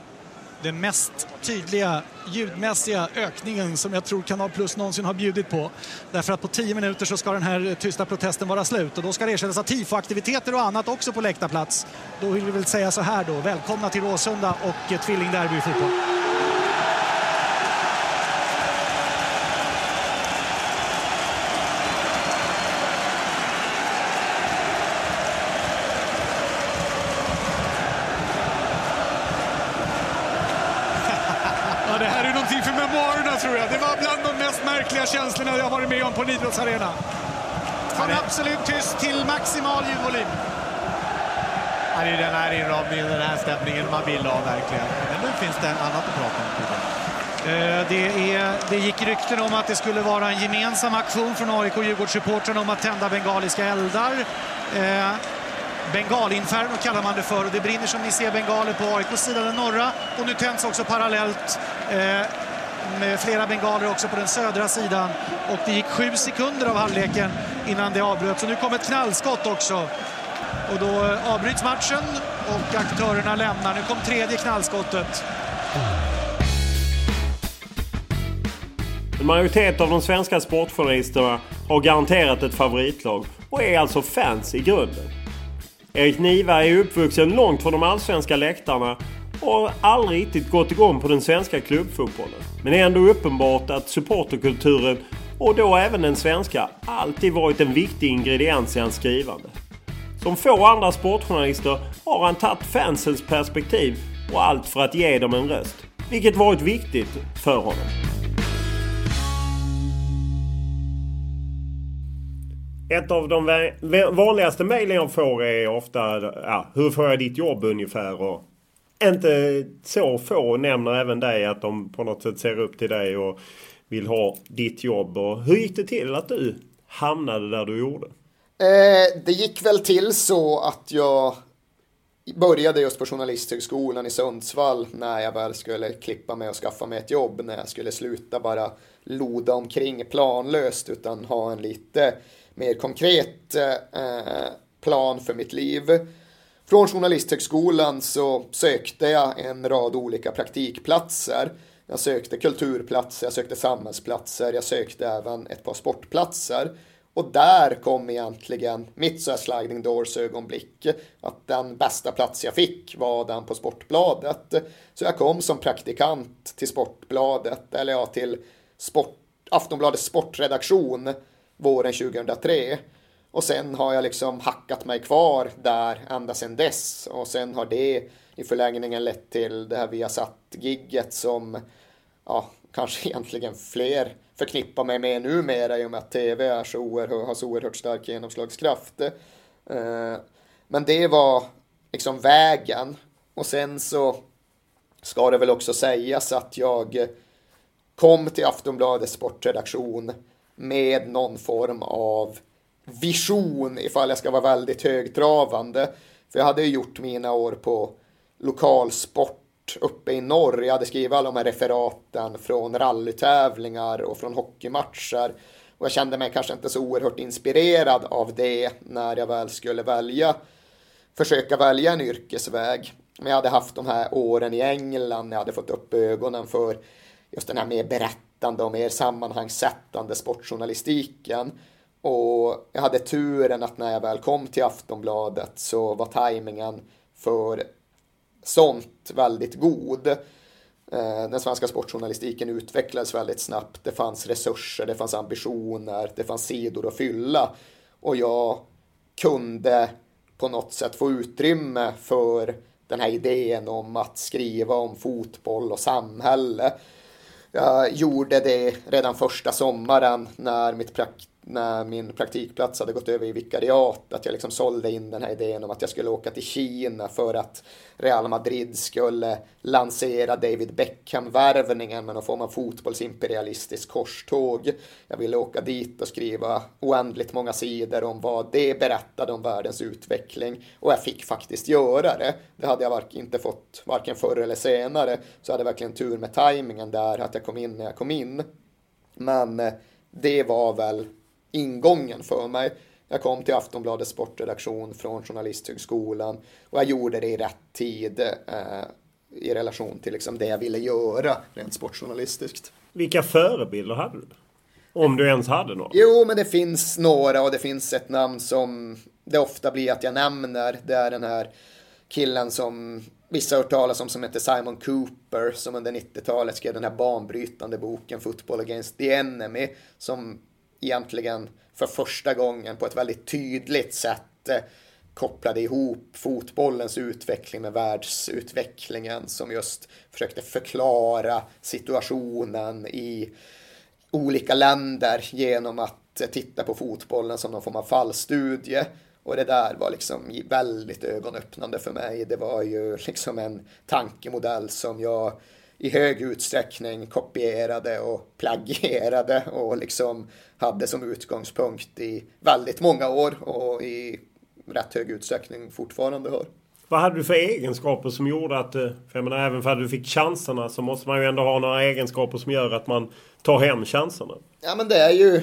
den mest tydliga ljudmässiga ökningen som jag tror Kanal Plus någonsin har bjudit på. Därför att på tio minuter så ska den här eh, tysta protesten vara slut och då ska det ersättas av tifo-aktiviteter och annat också på läktarplats. Då vill vi väl säga så här då, välkomna till Råsunda och eh, tvillingderby i fotboll. Märkliga känslorna jag varit med om på en idrottsarena. Från absolut tyst till maximal ljudvolym. Ja, det är den här inramningen, den här stämningen man vill ha verkligen. Men nu finns det annat att prata om. Eh, det, är, det gick rykten om att det skulle vara en gemensam aktion från AIK och Djurgårdssupportrarna om att tända bengaliska eldar. Eh, Bengalinferno kallar man det för och det brinner som ni ser bengaler på AIKs sida, den norra. Och nu tänds också parallellt eh, med flera bengaler också på den södra sidan. Och det gick sju sekunder av halvleken innan det avbröts. Så nu kom ett knallskott också. Och då eh, avbryts matchen och aktörerna lämnar. Nu kom tredje knallskottet. En majoritet av de svenska sportjournalisterna har garanterat ett favoritlag och är alltså fans i grunden. Erik Niva är uppvuxen långt från de allsvenska läktarna och har aldrig riktigt gått igång på den svenska klubbfotbollen. Men det är ändå uppenbart att supporterkulturen och då även den svenska alltid varit en viktig ingrediens i hans skrivande. Som få andra sportjournalister har han tagit fansens perspektiv och allt för att ge dem en röst. Vilket varit viktigt för honom. Ett av de vanligaste mejlen jag får är ofta ja, Hur får jag ditt jobb ungefär? Och inte så få nämner även dig att de på något sätt ser upp till dig och vill ha ditt jobb. Och hur gick det till att du hamnade där du gjorde? Eh, det gick väl till så att jag började just på Journalisthögskolan i Sundsvall när jag väl skulle klippa mig och skaffa mig ett jobb. När jag skulle sluta bara loda omkring planlöst utan ha en lite mer konkret eh, plan för mitt liv. Från Journalisthögskolan så sökte jag en rad olika praktikplatser. Jag sökte kulturplatser, jag sökte samhällsplatser, jag sökte även ett par sportplatser. Och där kom egentligen mitt så sliding doors ögonblick. Att den bästa plats jag fick var den på Sportbladet. Så jag kom som praktikant till Sportbladet, eller ja till sport, Aftonbladets sportredaktion våren 2003. Och sen har jag liksom hackat mig kvar där ända sedan dess. Och sen har det i förlängningen lett till det här vi har satt gigget som ja, kanske *laughs* egentligen fler förknippar mig med numera i och med att tv är så oerhört, har så oerhört stark genomslagskraft. Eh, men det var liksom vägen. Och sen så ska det väl också sägas att jag kom till Aftonbladets sportredaktion med någon form av vision ifall jag ska vara väldigt högtravande. För jag hade ju gjort mina år på lokalsport uppe i norr. Jag hade skrivit alla de här referaten från rallytävlingar och från hockeymatcher. Och jag kände mig kanske inte så oerhört inspirerad av det när jag väl skulle välja, försöka välja en yrkesväg. Men jag hade haft de här åren i England, jag hade fått upp ögonen för just den här mer berättande och mer sammanhangssättande sportjournalistiken. Och jag hade turen att när jag väl kom till Aftonbladet så var tajmingen för sånt väldigt god. Eh, den svenska sportjournalistiken utvecklades väldigt snabbt. Det fanns resurser, det fanns ambitioner, det fanns sidor att fylla. Och jag kunde på något sätt få utrymme för den här idén om att skriva om fotboll och samhälle. Jag gjorde det redan första sommaren när mitt prakt när min praktikplats hade gått över i vikariat, att jag liksom sålde in den här idén om att jag skulle åka till Kina för att Real Madrid skulle lansera David Beckham-värvningen med någon form av fotbollsimperialistisk korståg. Jag ville åka dit och skriva oändligt många sidor om vad det berättade om världens utveckling och jag fick faktiskt göra det. Det hade jag inte fått varken förr eller senare, så jag hade verkligen tur med tajmingen där, att jag kom in när jag kom in. Men eh, det var väl ingången för mig. Jag kom till Aftonbladets sportredaktion från Journalisthögskolan och jag gjorde det i rätt tid eh, i relation till liksom det jag ville göra rent sportjournalistiskt. Vilka förebilder hade du? Om du ens hade några? Jo, men det finns några och det finns ett namn som det ofta blir att jag nämner. Det är den här killen som vissa har hört talas om som heter Simon Cooper som under 90-talet skrev den här banbrytande boken Football Against the Enemy som egentligen för första gången på ett väldigt tydligt sätt eh, kopplade ihop fotbollens utveckling med världsutvecklingen som just försökte förklara situationen i olika länder genom att eh, titta på fotbollen som någon form av fallstudie. Och det där var liksom väldigt ögonöppnande för mig. Det var ju *laughs* liksom en tankemodell som jag i hög utsträckning kopierade och plagierade och liksom hade som utgångspunkt i väldigt många år och i rätt hög utsträckning fortfarande har. Vad hade du för egenskaper som gjorde att, eh, för jag menar även för att du fick chanserna så måste man ju ändå ha några egenskaper som gör att man tar hem chanserna. Ja men det är ju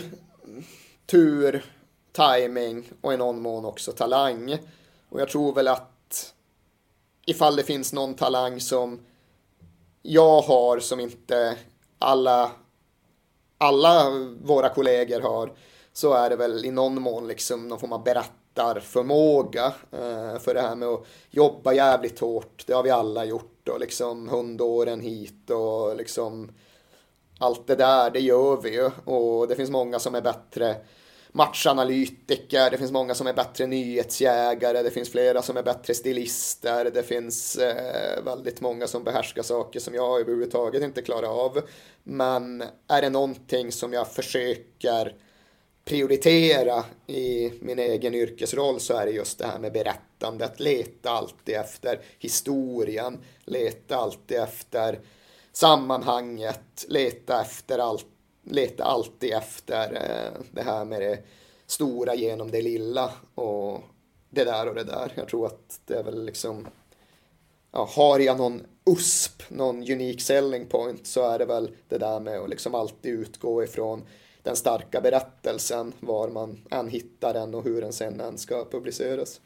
tur, timing och i någon mån också talang. Och jag tror väl att ifall det finns någon talang som jag har som inte alla alla våra kollegor har så är det väl i någon mån liksom någon form av berättarförmåga. Eh, för det här med att jobba jävligt hårt, det har vi alla gjort och liksom hundåren hit och liksom allt det där, det gör vi ju och det finns många som är bättre matchanalytiker, det finns många som är bättre nyhetsjägare, det finns flera som är bättre stilister, det finns eh, väldigt många som behärskar saker som jag överhuvudtaget inte klarar av. Men är det någonting som jag försöker prioritera i min egen yrkesroll så är det just det här med berättandet. Leta alltid efter historien, leta alltid efter sammanhanget, leta efter allt leta alltid efter eh, det här med det stora genom det lilla och det där och det där. Jag tror att det är väl liksom, ja, har jag någon USP, någon unique selling point så är det väl det där med att liksom alltid utgå ifrån den starka berättelsen, var man än hittar den och hur den sen än ska publiceras.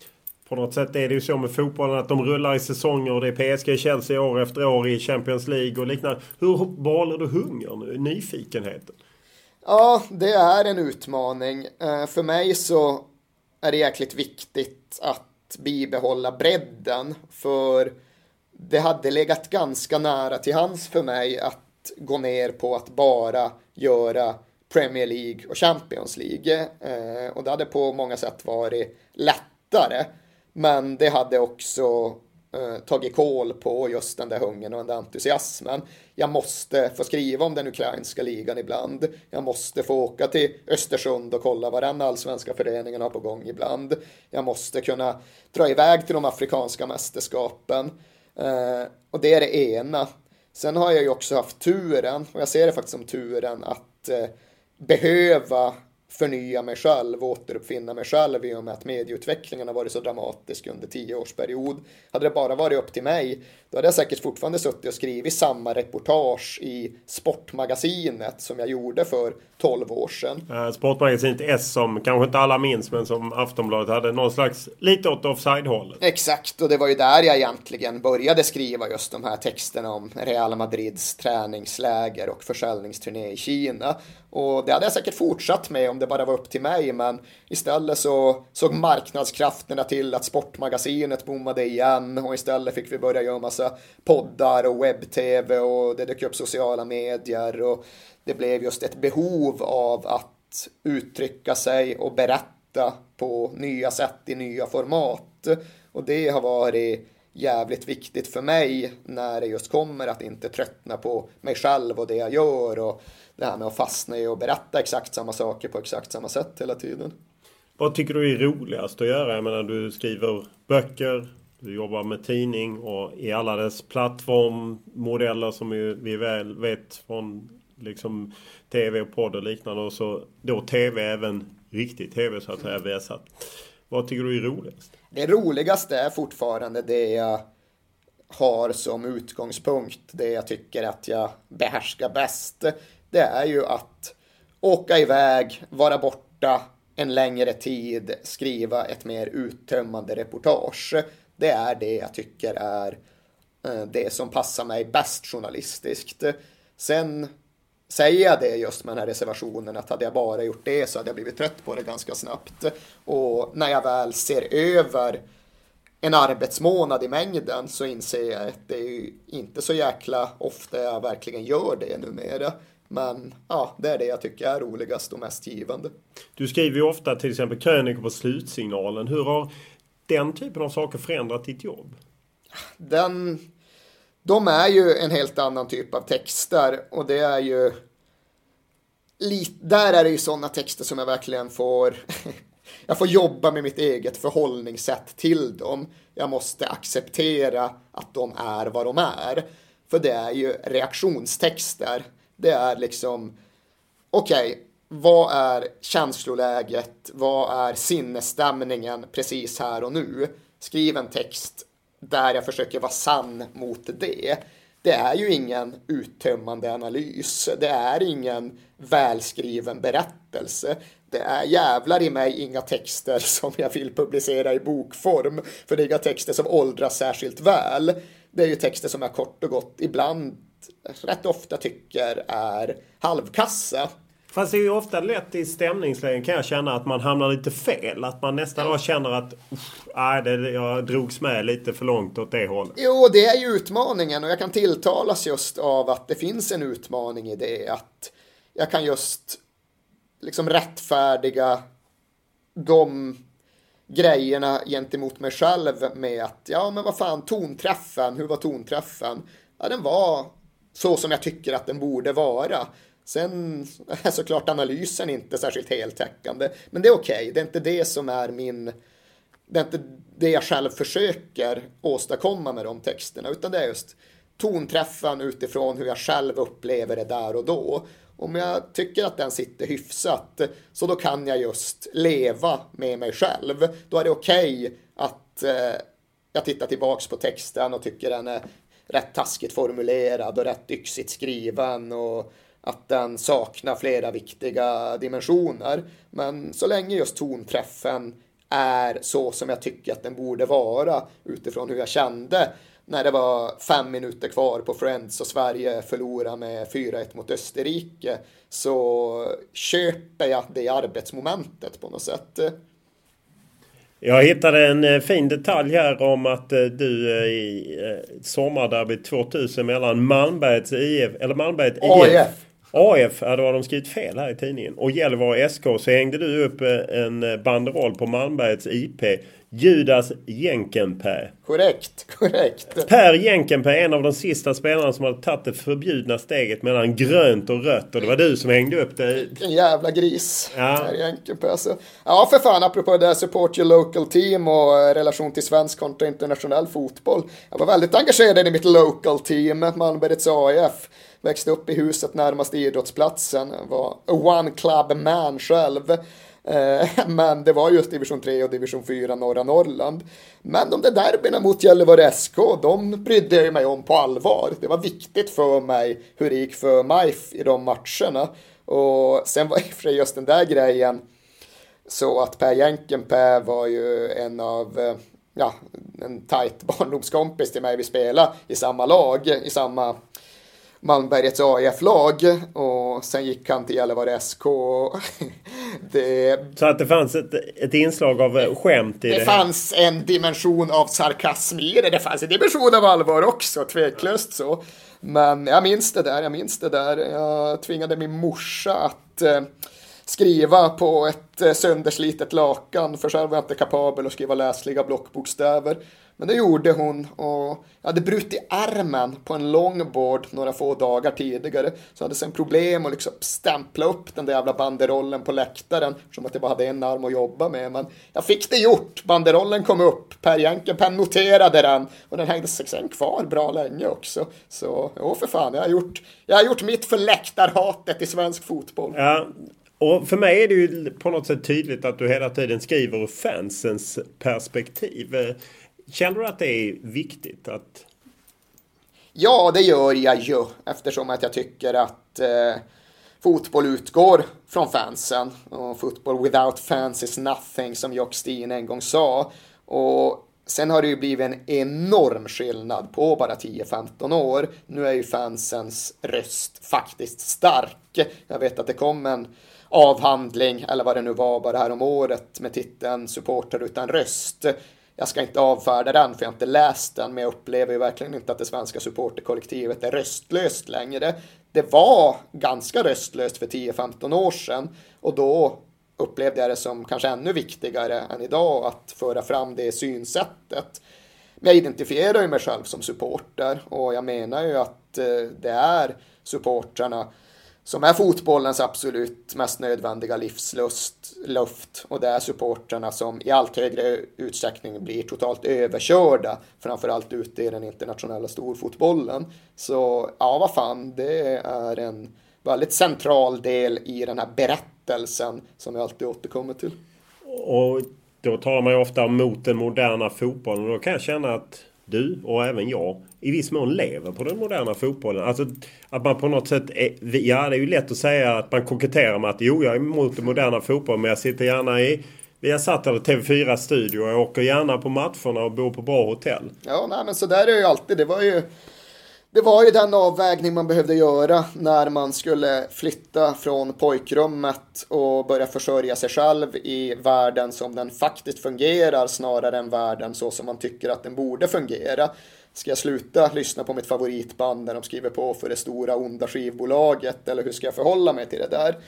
På något sätt är det ju så med fotbollen att de rullar i säsonger och det är PSG Chelsea år efter år i Champions League och liknande. Hur behåller du hungern? Nyfikenheten? Ja, det är en utmaning. Eh, för mig så är det jäkligt viktigt att bibehålla bredden. För det hade legat ganska nära till hands för mig att gå ner på att bara göra Premier League och Champions League. Eh, och det hade på många sätt varit lättare. Men det hade också eh, tagit koll på just den där hungern och den där entusiasmen. Jag måste få skriva om den ukrainska ligan ibland. Jag måste få åka till Östersund och kolla vad den allsvenska föreningen har på gång ibland. Jag måste kunna dra iväg till de afrikanska mästerskapen. Eh, och det är det ena. Sen har jag ju också haft turen, och jag ser det faktiskt som turen, att eh, behöva förnya mig själv och återuppfinna mig själv i och med att medieutvecklingen har varit så dramatisk under tio års period. Hade det bara varit upp till mig, då hade jag säkert fortfarande suttit och skrivit samma reportage i Sportmagasinet som jag gjorde för 12 år sedan. Uh, Sportmagasinet S som kanske inte alla minns men som Aftonbladet hade någon slags lite åt offside-hållet. Exakt, och det var ju där jag egentligen började skriva just de här texterna om Real Madrids träningsläger och försäljningsturné i Kina. Och det hade jag säkert fortsatt med om det bara var upp till mig, men istället så såg marknadskrafterna till att Sportmagasinet bommade igen och istället fick vi börja göra massa poddar och webb-tv och det dök upp sociala medier och det blev just ett behov av att uttrycka sig och berätta på nya sätt i nya format. Och det har varit jävligt viktigt för mig när det just kommer att inte tröttna på mig själv och det jag gör och det här med att fastna i och berätta exakt samma saker på exakt samma sätt hela tiden. Vad tycker du är roligast att göra? Jag menar du skriver böcker, du jobbar med tidning och i alla dess plattformmodeller som vi väl vet från liksom tv och podd och liknande och så då tv även riktig tv så att säga väsat. Vad tycker du är roligast? Det roligaste är fortfarande det jag har som utgångspunkt, det jag tycker att jag behärskar bäst. Det är ju att åka iväg, vara borta en längre tid, skriva ett mer uttömmande reportage. Det är det jag tycker är eh, det som passar mig bäst journalistiskt. Sen säger jag det just med den här reservationen att hade jag bara gjort det så hade jag blivit trött på det ganska snabbt. Och när jag väl ser över en arbetsmånad i mängden så inser jag att det är ju inte så jäkla ofta jag verkligen gör det numera. Men ja, det är det jag tycker är roligast och mest givande. Du skriver ju ofta till exempel krönikor på slutsignalen. Hur har den typen av saker förändrat ditt jobb? Den de är ju en helt annan typ av texter och det är ju där är det ju sådana texter som jag verkligen får *laughs* jag får jobba med mitt eget förhållningssätt till dem. Jag måste acceptera att de är vad de är. För det är ju reaktionstexter. Det är liksom, okej, okay, vad är känsloläget? Vad är sinnesstämningen precis här och nu? Skriv en text där jag försöker vara sann mot det. Det är ju ingen uttömmande analys. Det är ingen välskriven berättelse. Det är jävlar i mig inga texter *laughs* som jag vill publicera i bokform. För det är inga texter som åldras särskilt väl. Det är ju texter som jag kort och gott ibland rätt ofta tycker är halvkassa. Fast det är ju ofta lätt i stämningslägen kan jag känna att man hamnar lite fel. Att man nästan då känner att nej, det, jag drogs med lite för långt åt det hållet. Jo, det är ju utmaningen och jag kan tilltalas just av att det finns en utmaning i det. Att jag kan just liksom rättfärdiga de grejerna gentemot mig själv med att ja, men vad fan, tonträffen, hur var tonträffen? Ja, den var så som jag tycker att den borde vara. Sen är såklart analysen inte särskilt heltäckande, men det är okej. Okay. Det är inte det som är min... Det är inte det jag själv försöker åstadkomma med de texterna, utan det är just tonträffen utifrån hur jag själv upplever det där och då. Om jag tycker att den sitter hyfsat, så då kan jag just leva med mig själv. Då är det okej okay att eh, jag tittar tillbaks på texten och tycker den är rätt taskigt formulerad och rätt yxigt skriven och att den saknar flera viktiga dimensioner. Men så länge just tonträffen är så som jag tycker att den borde vara utifrån hur jag kände när det var fem minuter kvar på Friends och Sverige förlorade med 4-1 mot Österrike så köper jag det arbetsmomentet på något sätt. Jag hittade en eh, fin detalj här om att eh, du eh, i sommarderbyt 2000 mellan Malmbergets IF, eller Malmberget IF AF, ja då har de skrivit fel här i tidningen. Och Gällivare SK så hängde du upp en banderoll på Malmbergets IP. Judas Jenkenpää. Korrekt, korrekt. Per Jenkenpää är en av de sista spelarna som hade tagit det förbjudna steget mellan grönt och rött. Och det var du som hängde upp det. Vilken jävla gris. Ja. Per Jenkenpää. Så. Ja, för fan, apropå det support your local team och relation till svensk kontra internationell fotboll. Jag var väldigt engagerad i mitt local team, Malmbergets AIF växte upp i huset närmast idrottsplatsen, var one club man själv. Eh, *laughs* men det var just division 3 och division 4 norra Norrland. Men de där derbyna mot Gällivare SK, de brydde jag mig om på allvar. Det var viktigt för mig hur det gick för mig i de matcherna. Och sen var i och för sig just den där grejen så att Per Jänkenpää var ju en av, eh, ja, en tajt *laughs* barndomskompis till mig. Vi spelade i samma lag, i samma Malmbergets AIF-lag och sen gick han till Gällivare SK. *laughs* det, så att det fanns ett, ett inslag av skämt i det? Det fanns en dimension av sarkasm i det. Det fanns en dimension av allvar också, tveklöst så. Men jag minns det där, jag minns det där. Jag tvingade min morsa att eh, skriva på ett eh, sönderslitet lakan, för själv var jag inte kapabel att skriva läsliga blockbokstäver. Men det gjorde hon och jag hade brutit armen på en longboard några få dagar tidigare. Så jag hade sen problem att liksom stämpla upp den där jävla banderollen på läktaren. Som att jag bara hade en arm att jobba med. Men jag fick det gjort. Banderollen kom upp. Per Jankenpen noterade den. Och den hängde sig sen kvar bra länge också. Så, ja, för fan, jag har gjort, jag har gjort mitt för läktarhatet i svensk fotboll. Ja, och för mig är det ju på något sätt tydligt att du hela tiden skriver ur fansens perspektiv. Känner du att det är viktigt att... Ja, det gör jag ju eftersom att jag tycker att eh, fotboll utgår från fansen. Och fotboll without fans is nothing som Jock Steen en gång sa. Och sen har det ju blivit en enorm skillnad på bara 10-15 år. Nu är ju fansens röst faktiskt stark. Jag vet att det kom en avhandling, eller vad det nu var, bara här om året med titeln Supporter utan röst jag ska inte avfärda den för jag har inte läst den, men jag upplever ju verkligen inte att det svenska supporterkollektivet är röstlöst längre. Det var ganska röstlöst för 10-15 år sedan och då upplevde jag det som kanske ännu viktigare än idag att föra fram det synsättet. Men jag identifierar ju mig själv som supporter och jag menar ju att eh, det är supportrarna som är fotbollens absolut mest nödvändiga livslust, luft och det är supportrarna som i allt högre utsträckning blir totalt överkörda, framförallt ute i den internationella storfotbollen. Så ja, vad fan, det är en väldigt central del i den här berättelsen som jag alltid återkommer till. Och då talar man ju ofta mot den moderna fotbollen och då kan jag känna att du och även jag i viss mån lever på den moderna fotbollen. Alltså att man på något sätt är, Ja, det är ju lätt att säga att man koketterar med att jo, jag är emot den moderna fotbollen men jag sitter gärna i Viasat eller TV4 studio. Jag åker gärna på matcherna och bor på bra hotell. Ja, nej men så där är det ju alltid. Det var ju det var ju den avvägning man behövde göra när man skulle flytta från pojkrummet och börja försörja sig själv i världen som den faktiskt fungerar snarare än världen så som man tycker att den borde fungera. Ska jag sluta lyssna på mitt favoritband när de skriver på för det stora onda skivbolaget eller hur ska jag förhålla mig till det där?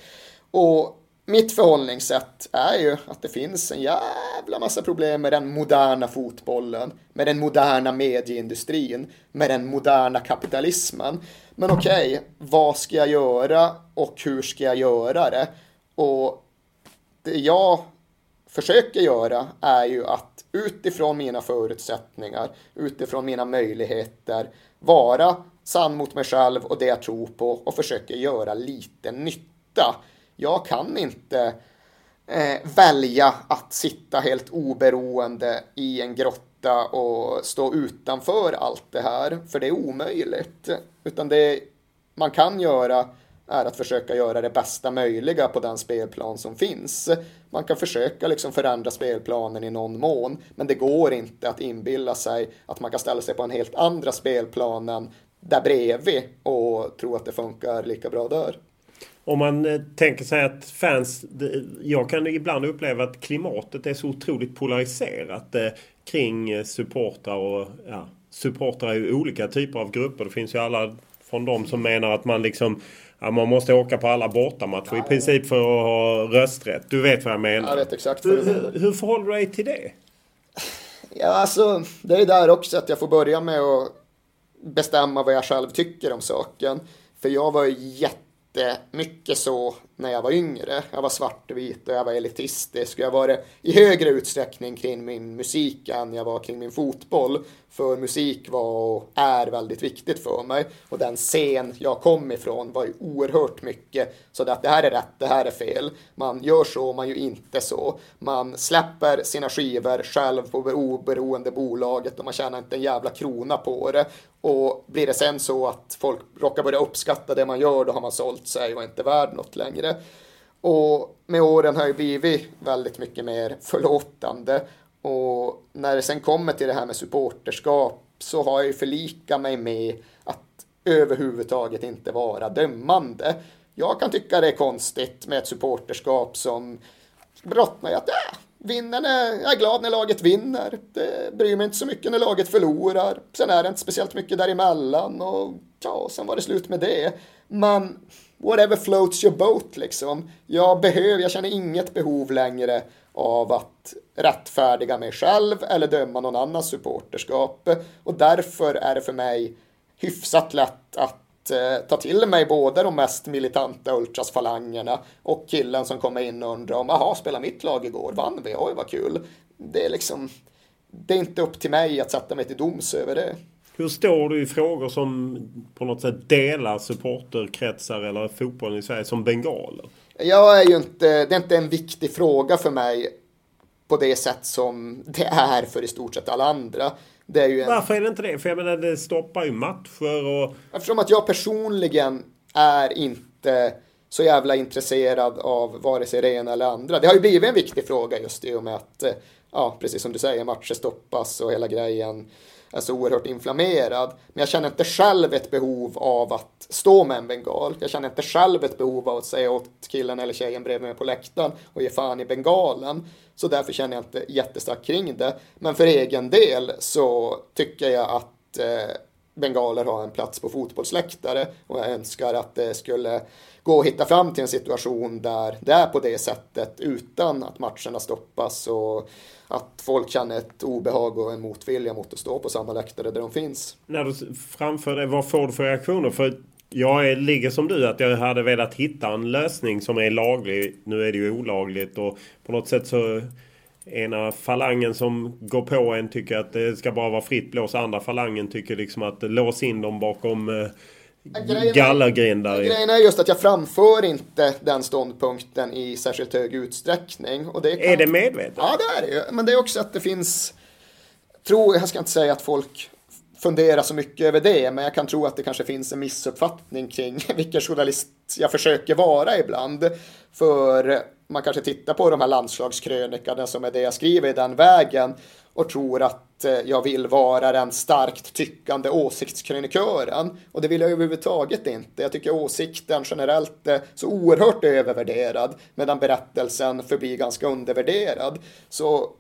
Och mitt förhållningssätt är ju att det finns en jävla massa problem med den moderna fotbollen, med den moderna medieindustrin, med den moderna kapitalismen. Men okej, okay, vad ska jag göra och hur ska jag göra det? Och det jag försöker göra är ju att utifrån mina förutsättningar, utifrån mina möjligheter, vara sann mot mig själv och det jag tror på och försöka göra lite nytta jag kan inte eh, välja att sitta helt oberoende i en grotta och stå utanför allt det här, för det är omöjligt. Utan det man kan göra är att försöka göra det bästa möjliga på den spelplan som finns. Man kan försöka liksom förändra spelplanen i någon mån, men det går inte att inbilla sig att man kan ställa sig på en helt andra spelplanen där bredvid och tro att det funkar lika bra där. Om man eh, tänker sig att fans... Jag kan ibland uppleva att klimatet är så otroligt polariserat eh, kring eh, supportrar och... Ja, supportrar i olika typer av grupper. Det finns ju alla från de som menar att man liksom... Ja, man måste åka på alla bortamatcher i princip för att ha rösträtt. Du vet vad jag menar. Jag vet exakt menar. Hur, hur förhåller du dig till det? Ja, alltså det är där också att jag får börja med att bestämma vad jag själv tycker om saken. För jag var ju jätte mycket så när jag var yngre. Jag var svartvit och jag var elitistisk. Jag var det i högre utsträckning kring min musik än jag var kring min fotboll. För musik var och är väldigt viktigt för mig. Och den scen jag kom ifrån var ju oerhört mycket. Så att det här är rätt, det här är fel. Man gör så, man gör inte så. Man släpper sina skivor själv på oberoende bolaget och man tjänar inte en jävla krona på det. Och blir det sen så att folk råkar börja uppskatta det man gör, då har man sålt sig och är inte värd något längre. Och med åren har jag blivit väldigt mycket mer förlåtande. Och när det sen kommer till det här med supporterskap så har jag ju förlikat mig med att överhuvudtaget inte vara dömande. Jag kan tycka det är konstigt med ett supporterskap som brottnar i att äh, Vinnarna, jag är glad när laget vinner. Det bryr mig inte så mycket när laget förlorar. Sen är det inte speciellt mycket däremellan och ja, sen var det slut med det. Men whatever floats your boat liksom. Jag behöver, jag känner inget behov längre av att rättfärdiga mig själv eller döma någon annans supporterskap. Och därför är det för mig hyfsat lätt att eh, ta till mig både de mest militanta ultrasfalangerna och killen som kommer in och undrar om, jaha, spelade mitt lag igår, vann vi, oj vad kul. Det är liksom, det är inte upp till mig att sätta mig till doms över det. Hur står du i frågor som på något sätt delar supporterkretsar eller fotbollen i Sverige som bengaler? Jag är ju inte, det är inte en viktig fråga för mig på det sätt som det är för i stort sett alla andra. Det är ju en... Varför är det inte det? För jag menar det stoppar ju matcher och... Eftersom att jag personligen är inte så jävla intresserad av vare sig det ena eller andra. Det har ju blivit en viktig fråga just i och med att, ja, precis som du säger, matcher stoppas och hela grejen är så oerhört inflammerad. Men jag känner inte själv ett behov av att stå med en bengal. Jag känner inte själv ett behov av att säga åt killen eller tjejen bredvid mig på läktaren och ge fan i bengalen. Så därför känner jag inte jättestarkt kring det. Men för egen del så tycker jag att eh, bengaler har en plats på fotbollsläktare och jag önskar att det skulle gå och hitta fram till en situation där det är på det sättet utan att matcherna stoppas och att folk känner ett obehag och en motvilja mot att stå på samma läktare där de finns. När du framför det, vad får du för reaktioner? För jag är, ligger som du att jag hade velat hitta en lösning som är laglig. Nu är det ju olagligt och på något sätt så ena falangen som går på en tycker att det ska bara vara fritt blås. Andra falangen tycker liksom att lås in dem bakom eh, gallergrindar. Grejen är just att jag framför inte den ståndpunkten i särskilt hög utsträckning. Och det kan... Är det medvetet? Ja, det är det ju. Men det är också att det finns... Tror, jag ska inte säga att folk funderar så mycket över det, men jag kan tro att det kanske finns en missuppfattning kring *laughs* vilken journalist jag försöker vara ibland. För man kanske tittar på de här landslagskrönikorna som är det jag skriver i den vägen och tror att eh, jag vill vara den starkt tyckande åsiktskrönikören. Och det vill jag överhuvudtaget inte. Jag tycker åsikten generellt är så oerhört övervärderad medan berättelsen förblir ganska undervärderad. Så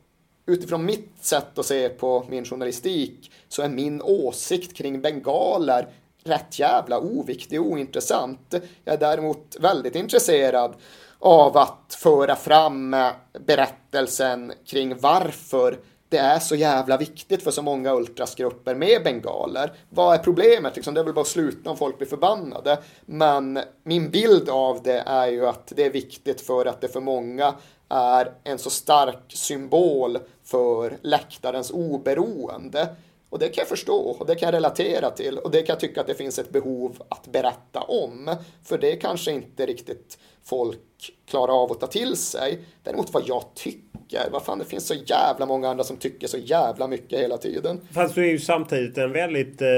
utifrån mitt sätt att se på min journalistik så är min åsikt kring bengaler rätt jävla oviktig och ointressant. Jag är däremot väldigt intresserad av att föra fram eh, berättelsen kring varför det är så jävla viktigt för så många ultrasgrupper med bengaler. Vad är problemet? Liksom, det är väl bara att sluta om folk blir förbannade. Men min bild av det är ju att det är viktigt för att det för många är en så stark symbol för läktarens oberoende. Och det kan jag förstå och det kan jag relatera till och det kan jag tycka att det finns ett behov att berätta om. För det kanske inte riktigt folk klarar av att ta till sig. Däremot vad jag tycker, vad fan det finns så jävla många andra som tycker så jävla mycket hela tiden. Fast du är ju samtidigt en väldigt, eh,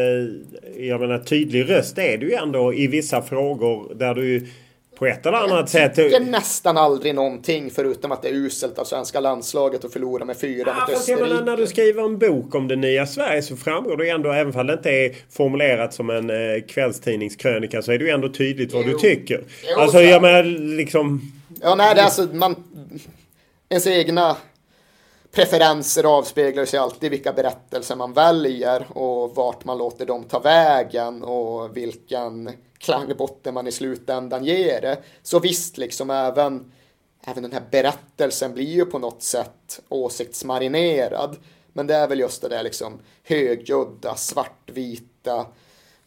jag menar tydlig röst är du ju ändå i vissa frågor där du på ett eller annat sätt. Jag tycker nästan aldrig någonting förutom att det är uselt av svenska landslaget att förlora med fyra ja, mot Österrike. Jag menar, när du skriver en bok om det nya Sverige så framgår det ändå, även om det inte är formulerat som en eh, kvällstidningskrönika så är det ju ändå tydligt vad jo. du tycker. Jo, alltså jag menar liksom... Ja, nej, det är alltså man... Ens egna preferenser avspeglar sig alltid vilka berättelser man väljer och vart man låter dem ta vägen och vilken klangbotten man i slutändan ger det. Så visst, liksom även, även den här berättelsen blir ju på något sätt åsiktsmarinerad. Men det är väl just det där liksom högljudda, svartvita,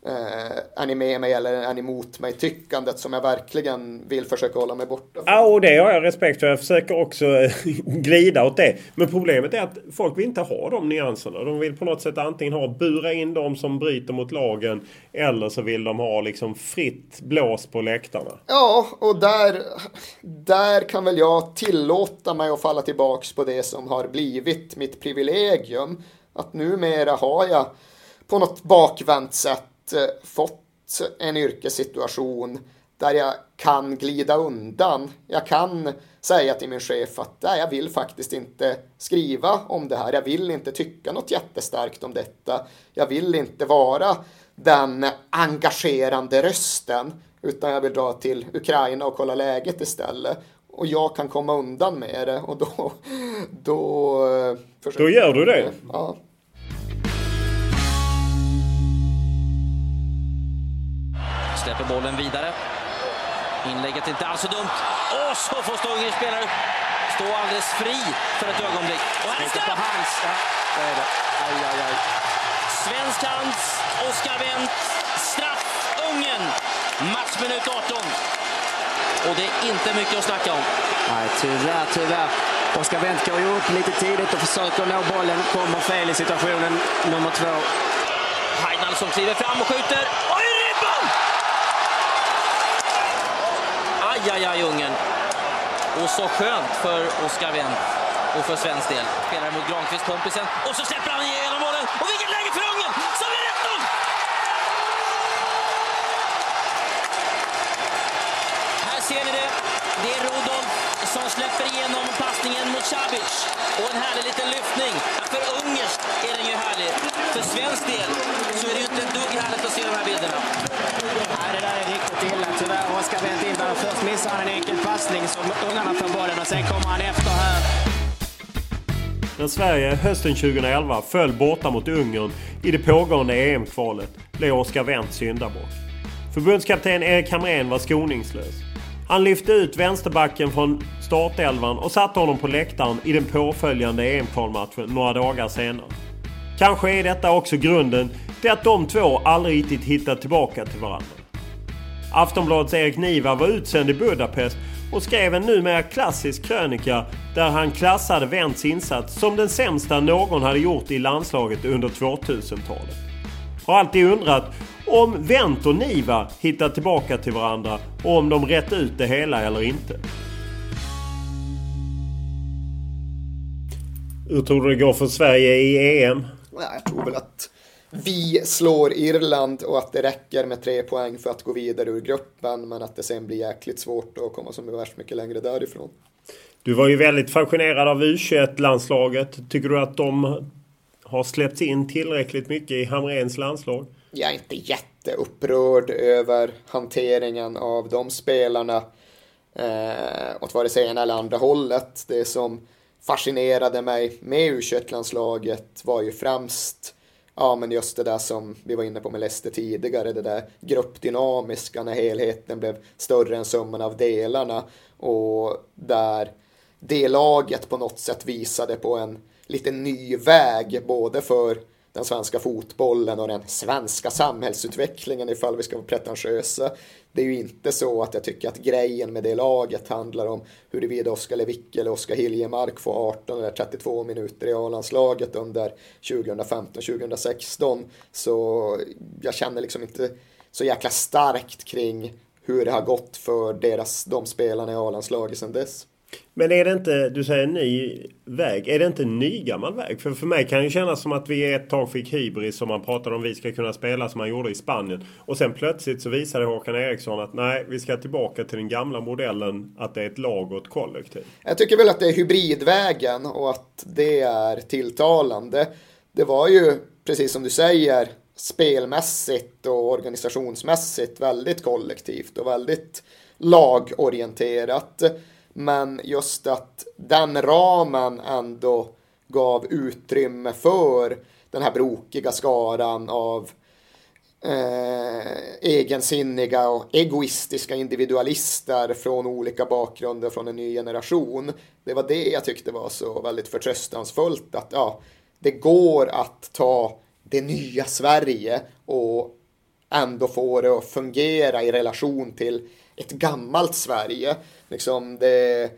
eh, är ni med mig eller är ni mot mig tyckandet som jag verkligen vill försöka hålla mig borta från. Ja, och det har jag respekt för. Jag försöker också eh, *laughs* glida åt det. Men problemet är att folk vill inte ha de nyanserna. De vill på något sätt antingen ha bura in de som bryter mot lagen eller så vill de ha liksom fritt blås på läktarna. Ja, och där, där kan väl jag tillåta mig att falla tillbaks på det som har blivit mitt privilegium. Att numera har jag på något bakvänt sätt fått en yrkessituation där jag kan glida undan. Jag kan säga till min chef att nej, jag vill faktiskt inte skriva om det här. Jag vill inte tycka något jättestarkt om detta. Jag vill inte vara den engagerande rösten utan jag vill dra till Ukraina och kolla läget istället. Och jag kan komma undan med det och då... Då, eh, då gör du det? Ja. Släpper bollen vidare. Inlägget är inte alls så dumt. Och så får Stånge spelare stå alldeles fri för ett ögonblick. Och här är hands. Ja, det är det. Aj, aj, aj. Svensk hands, Oskar Wendt, straff, Ungern. Matchminut 18. Och det är inte mycket att snacka om. Nej, tyvärr, tyvärr. Oskar Wendt går ju upp lite tidigt och försöker nå bollen. Kommer fel i situationen nummer två. Heidalsson kliver fram och skjuter. Oj, ribban! Aj, aj, aj, Ungern. Och så skönt för Oskar Wendt och för svensk del. Spelar mot Granqvist, kompisen. Och så släpper han igenom bollen. Och vilket läge för Ungern! Så är det 1 Här ser ni det. Det är Rudolf som släpper igenom passningen mot Cabic. Och en härlig liten lyftning. För ungerskt är den ju härlig. För svensk del så är det ju inte ett dugg härligt att se de här bilderna. Nej, det där är riktigt illa tyvärr. Oskar Wendt in Först missar han en enkel passning så ungarna får bollen och sen kommer han efter här. När Sverige hösten 2011 föll borta mot Ungern i det pågående EM-kvalet blev Oskar Wendt syndabock. Förbundskapten Erik Hamrén var skoningslös. Han lyfte ut vänsterbacken från startelvan och satte honom på läktaren i den påföljande EM-kvalmatchen några dagar senare. Kanske är detta också grunden till att de två aldrig riktigt hittat tillbaka till varandra. Aftonbladets Erik Niva var utsänd i Budapest och skrev en numera klassisk krönika där han klassade Wendts insats som den sämsta någon hade gjort i landslaget under 2000-talet. Har alltid undrat om Wendt och Niva hittat tillbaka till varandra och om de rätt ut det hela eller inte. Hur tror du det går för Sverige i EM? Jag tror väl att vi slår Irland och att det räcker med tre poäng för att gå vidare ur gruppen men att det sen blir jäkligt svårt att komma så värst mycket längre därifrån. Du var ju väldigt fascinerad av U21-landslaget. Tycker du att de har släppts in tillräckligt mycket i Hamrens landslag? Jag är inte jätteupprörd över hanteringen av de spelarna eh, åt vare sig ena eller andra hållet. Det som fascinerade mig med U21-landslaget var ju främst ja, men just det där som vi var inne på med Leicester tidigare, det där gruppdynamiska när helheten blev större än summan av delarna och där det laget på något sätt visade på en lite ny väg både för den svenska fotbollen och den svenska samhällsutvecklingen ifall vi ska vara pretentiösa. Det är ju inte så att jag tycker att grejen med det laget handlar om huruvida Oskar Lewicki eller Oskar Hiljemark får 18 eller 32 minuter i A-landslaget under 2015-2016. Så jag känner liksom inte så jäkla starkt kring hur det har gått för deras, de spelarna i A-landslaget sedan dess. Men är det inte, du säger ny väg, är det inte en ny gammal väg? För för mig kan det kännas som att vi ett tag fick hybris som man pratade om vi ska kunna spela som man gjorde i Spanien. Och sen plötsligt så visade Håkan Eriksson att nej, vi ska tillbaka till den gamla modellen att det är ett lag och ett kollektiv. Jag tycker väl att det är hybridvägen och att det är tilltalande. Det var ju, precis som du säger, spelmässigt och organisationsmässigt väldigt kollektivt och väldigt lagorienterat. Men just att den ramen ändå gav utrymme för den här brokiga skaran av eh, egensinniga och egoistiska individualister från olika bakgrunder från en ny generation. Det var det jag tyckte var så väldigt förtröstansfullt att ja, det går att ta det nya Sverige och ändå få det att fungera i relation till ett gammalt Sverige. Liksom det,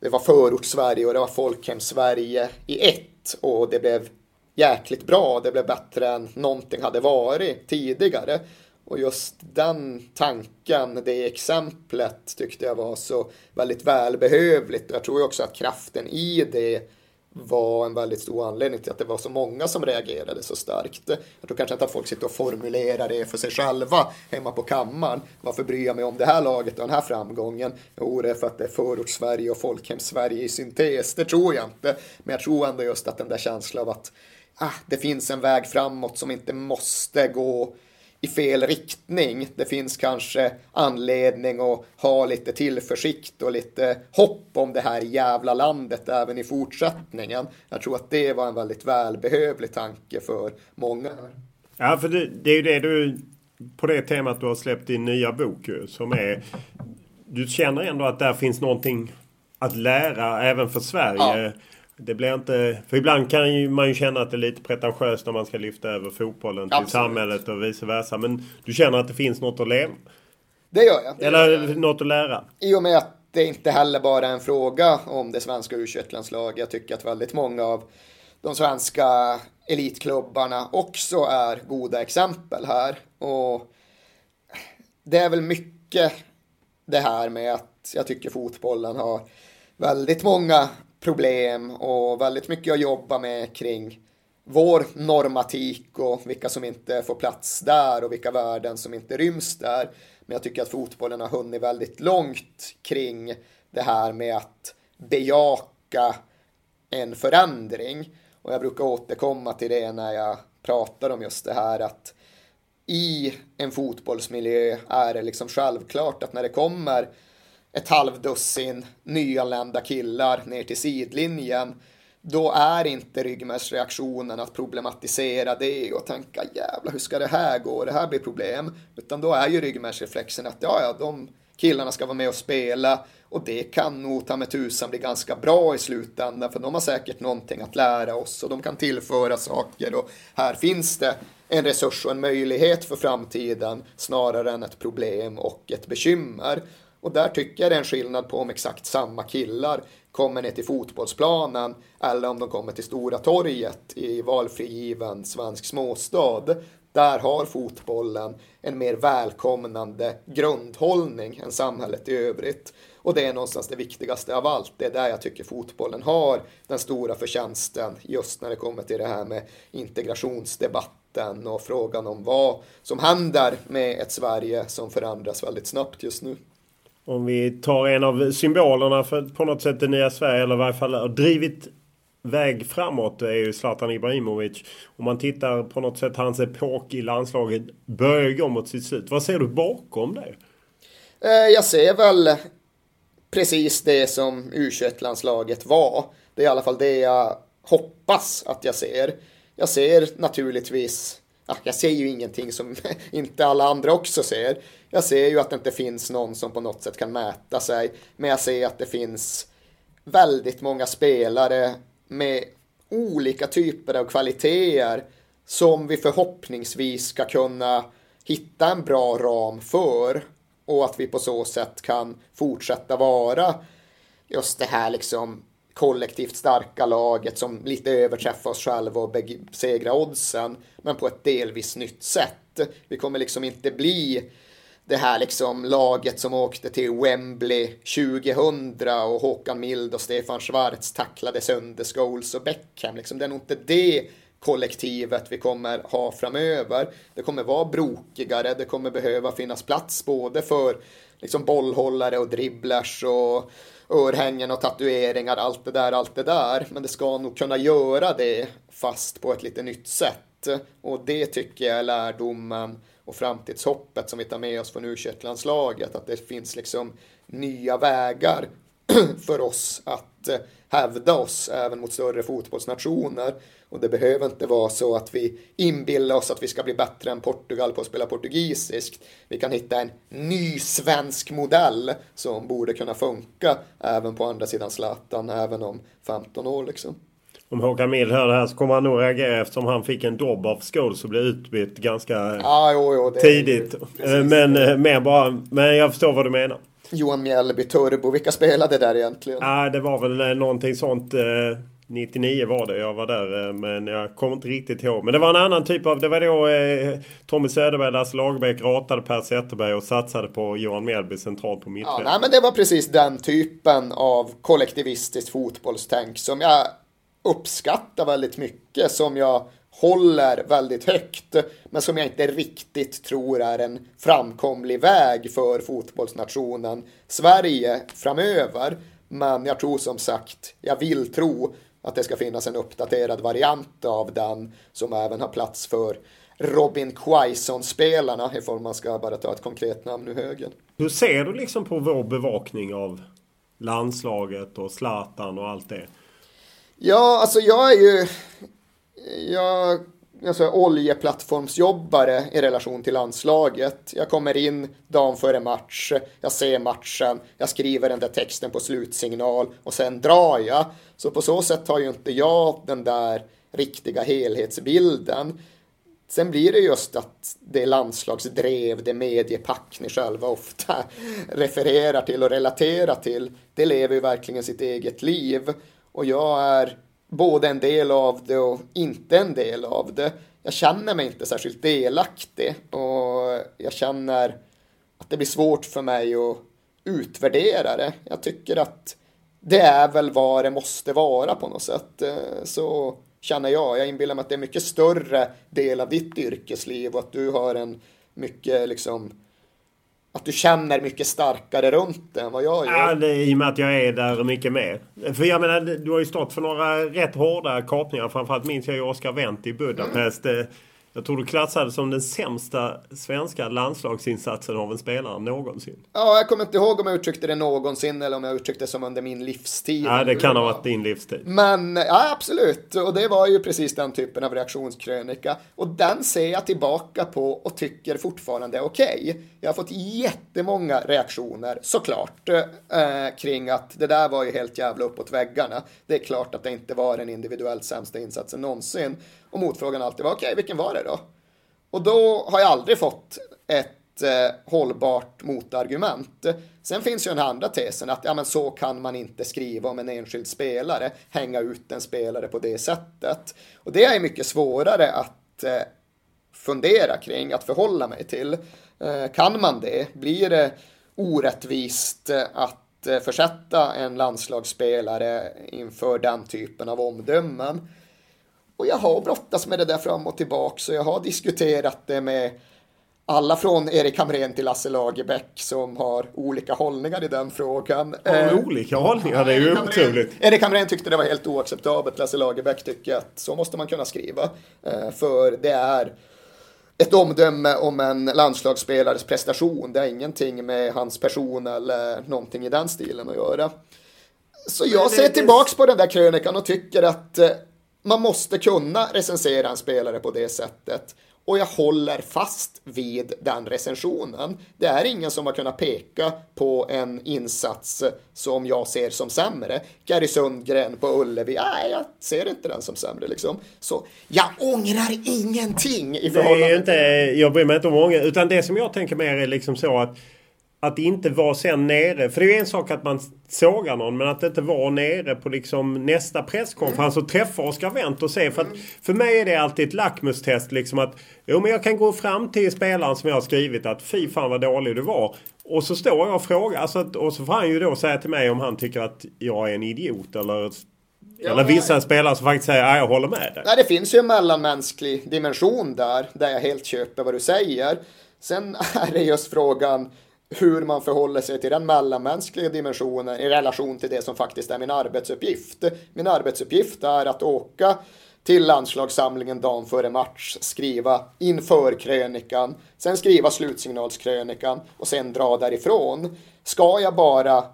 det var förortssverige och det var folkhem-Sverige i ett och det blev jäkligt bra. Det blev bättre än någonting hade varit tidigare. Och just den tanken, det exemplet tyckte jag var så väldigt välbehövligt. Jag tror också att kraften i det var en väldigt stor anledning till att det var så många som reagerade så starkt. Jag tror kanske inte att folk sitter och formulerar det för sig själva hemma på kammaren. Varför bryr jag mig om det här laget och den här framgången? Jo, det är för att det är förorts-Sverige och folkhem-Sverige i syntes. Det tror jag inte. Men jag tror ändå just att den där känslan av att ah, det finns en väg framåt som inte måste gå i fel riktning. Det finns kanske anledning att ha lite tillförsikt och lite hopp om det här jävla landet även i fortsättningen. Jag tror att det var en väldigt välbehövlig tanke för många. Ja, för det, det är ju det du på det temat du har släppt din nya bok som är du känner ändå att där finns någonting att lära även för Sverige. Ja. Det blir inte... För ibland kan ju man ju känna att det är lite pretentiöst när man ska lyfta över fotbollen till Absolut. samhället och vice versa. Men du känner att det finns något att leva? Det gör jag. Det Eller gör jag. något att lära? I och med att det inte heller bara är en fråga om det svenska u landslaget Jag tycker att väldigt många av de svenska elitklubbarna också är goda exempel här. Och det är väl mycket det här med att jag tycker fotbollen har väldigt många problem och väldigt mycket att jobba med kring vår normatik och vilka som inte får plats där och vilka värden som inte ryms där. Men jag tycker att fotbollen har hunnit väldigt långt kring det här med att bejaka en förändring. Och jag brukar återkomma till det när jag pratar om just det här att i en fotbollsmiljö är det liksom självklart att när det kommer ett halvdussin nyanlända killar ner till sidlinjen då är inte ryggmärgsreaktionen att problematisera det och tänka jävla hur ska det här gå, det här blir problem. Utan då är ju ryggmärgsreflexen att ja, ja, de killarna ska vara med och spela och det kan nog ta med tusan bli ganska bra i slutändan för de har säkert någonting att lära oss och de kan tillföra saker och här finns det en resurs och en möjlighet för framtiden snarare än ett problem och ett bekymmer. Och där tycker jag det är en skillnad på om exakt samma killar kommer ner till fotbollsplanen eller om de kommer till Stora torget i valfrigiven svensk småstad. Där har fotbollen en mer välkomnande grundhållning än samhället i övrigt. Och det är någonstans det viktigaste av allt. Det är där jag tycker fotbollen har den stora förtjänsten just när det kommer till det här med integrationsdebatten och frågan om vad som händer med ett Sverige som förändras väldigt snabbt just nu. Om vi tar en av symbolerna för på något sätt det nya Sverige eller i varje fall har drivit väg framåt är ju Zlatan Ibrahimovic. Om man tittar på något sätt hans epok i landslaget börjar gå mot sitt slut. Vad ser du bakom det? Eh, jag ser väl precis det som U21-landslaget var. Det är i alla fall det jag hoppas att jag ser. Jag ser naturligtvis, ja, jag ser ju ingenting som *laughs* inte alla andra också ser. Jag ser ju att det inte finns någon som på något sätt kan mäta sig, men jag ser att det finns väldigt många spelare med olika typer av kvaliteter som vi förhoppningsvis ska kunna hitta en bra ram för och att vi på så sätt kan fortsätta vara just det här liksom kollektivt starka laget som lite överträffar oss själva och besegra oddsen, men på ett delvis nytt sätt. Vi kommer liksom inte bli det här liksom laget som åkte till Wembley 2000 och Håkan Mild och Stefan Schwarz tacklade sönder Scholes och Beckham. Liksom, det är nog inte det kollektivet vi kommer ha framöver. Det kommer vara brokigare, det kommer behöva finnas plats både för liksom bollhållare och dribblers och örhängen och tatueringar, allt det där, allt det där. Men det ska nog kunna göra det fast på ett lite nytt sätt. Och det tycker jag är lärdomen och framtidshoppet som vi tar med oss från u landslaget att det finns liksom nya vägar *clears throat* för oss att eh, hävda oss även mot större fotbollsnationer. Och det behöver inte vara så att vi inbillar oss att vi ska bli bättre än Portugal på att spela portugisiskt. Vi kan hitta en ny svensk modell som borde kunna funka även på andra sidan Zlatan, även om 15 år liksom. Om Håkan Mild hör det här så kommer han nog reagera eftersom han fick en dobb av Scholes och blev utbytt ganska ah, jo, jo, tidigt. Ju, men, eh, mer bara, men jag förstår vad du menar. Johan Mjällby Turbo, vilka spelade där egentligen? Ja, det var väl eh, någonting sånt. 99 var det, jag var där eh, men jag kommer inte riktigt ihåg. Men det var en annan typ av, det var då eh, Tommy Söderberg, Lasse Lagerbäck ratade Per Zetterberg och satsade på Johan Mjällby centralt på mittfältet. Ja, nej, men det var precis den typen av kollektivistiskt fotbollstänk som jag uppskattar väldigt mycket, som jag håller väldigt högt, men som jag inte riktigt tror är en framkomlig väg för fotbollsnationen Sverige framöver. Men jag tror som sagt, jag vill tro att det ska finnas en uppdaterad variant av den som även har plats för Robin Quaison-spelarna, ifall man ska bara ta ett konkret namn nu högen. Hur ser du liksom på vår bevakning av landslaget och Zlatan och allt det? Ja, alltså jag är ju... Jag alltså, oljeplattformsjobbare i relation till landslaget. Jag kommer in dagen före match, jag ser matchen, jag skriver den där texten på slutsignal och sen drar jag. Så på så sätt har ju inte jag den där riktiga helhetsbilden. Sen blir det just att det landslagsdrev, det mediepack ni själva ofta *laughs* refererar till och relaterar till, det lever ju verkligen sitt eget liv. Och jag är både en del av det och inte en del av det. Jag känner mig inte särskilt delaktig och jag känner att det blir svårt för mig att utvärdera det. Jag tycker att det är väl vad det måste vara på något sätt. Eh, så känner jag. Jag inbillar mig att det är mycket större del av ditt yrkesliv och att du har en mycket liksom att du känner mycket starkare runt det än vad jag gör. Ja, det är i och med att jag är där mycket mer. För jag menar, du har ju stått för några rätt hårda kapningar. Framförallt minns jag ju Oscar Wendt i Budapest. Mm. Jag tror du klassade som den sämsta svenska landslagsinsatsen av en spelare någonsin. Ja, jag kommer inte ihåg om jag uttryckte det någonsin eller om jag uttryckte det som under min livstid. Ja, det kan ha varit din livstid. Men ja, absolut. Och det var ju precis den typen av reaktionskrönika. Och den ser jag tillbaka på och tycker fortfarande är okej. Okay. Jag har fått jättemånga reaktioner, såklart, eh, kring att det där var ju helt jävla uppåt väggarna. Det är klart att det inte var den individuellt sämsta insatsen någonsin. Och motfrågan alltid var, okej, okay, vilken var det då? Och då har jag aldrig fått ett eh, hållbart motargument. Sen finns ju den andra tesen att ja, men så kan man inte skriva om en enskild spelare, hänga ut en spelare på det sättet. Och det är mycket svårare att eh, fundera kring, att förhålla mig till. Eh, kan man det? Blir det orättvist att eh, försätta en landslagsspelare inför den typen av omdömen? Och jag har brottats med det där fram och tillbaka så jag har diskuterat det med alla från Erik Hamrén till Lasse Lagerbäck som har olika hållningar i den frågan. Har de eh, olika hållningar? Det är ju otroligt. Erik Hamrén tyckte det var helt oacceptabelt. Lasse Lagerbäck tycker att så måste man kunna skriva. Eh, för det är ett omdöme om en landslagsspelares prestation. Det har ingenting med hans person eller någonting i den stilen att göra. Så jag ser tillbaks på den där krönikan och tycker att eh, man måste kunna recensera en spelare på det sättet. Och jag håller fast vid den recensionen. Det är ingen som har kunnat peka på en insats som jag ser som sämre. Gary Sundgren på Ullevi, nej jag ser inte den som sämre liksom. Så jag ångrar ingenting i förhållande det är inte, Jag bryr mig inte om många, utan det som jag tänker mer är liksom så att att inte vara sen nere. För det är ju en sak att man sågar någon men att inte vara nere på liksom nästa presskonferens och träffa Oscar Wendt och se. För, att, för mig är det alltid ett lackmustest liksom att jo men jag kan gå fram till spelaren som jag har skrivit att fy fan vad dålig du var. Och så står jag och frågar. Alltså, och så får han ju då säga till mig om han tycker att jag är en idiot eller Ja, Eller vissa spelare som faktiskt säger att jag håller med dig. Nej, det finns ju en mellanmänsklig dimension där, där jag helt köper vad du säger. Sen *laughs* är det just frågan, hur man förhåller sig till den mellanmänskliga dimensionen i relation till det som faktiskt är min arbetsuppgift. Min arbetsuppgift är att åka till landslagssamlingen dagen före match, skriva inför krönikan, sen skriva slutsignalskrönikan och sen dra därifrån. Ska jag bara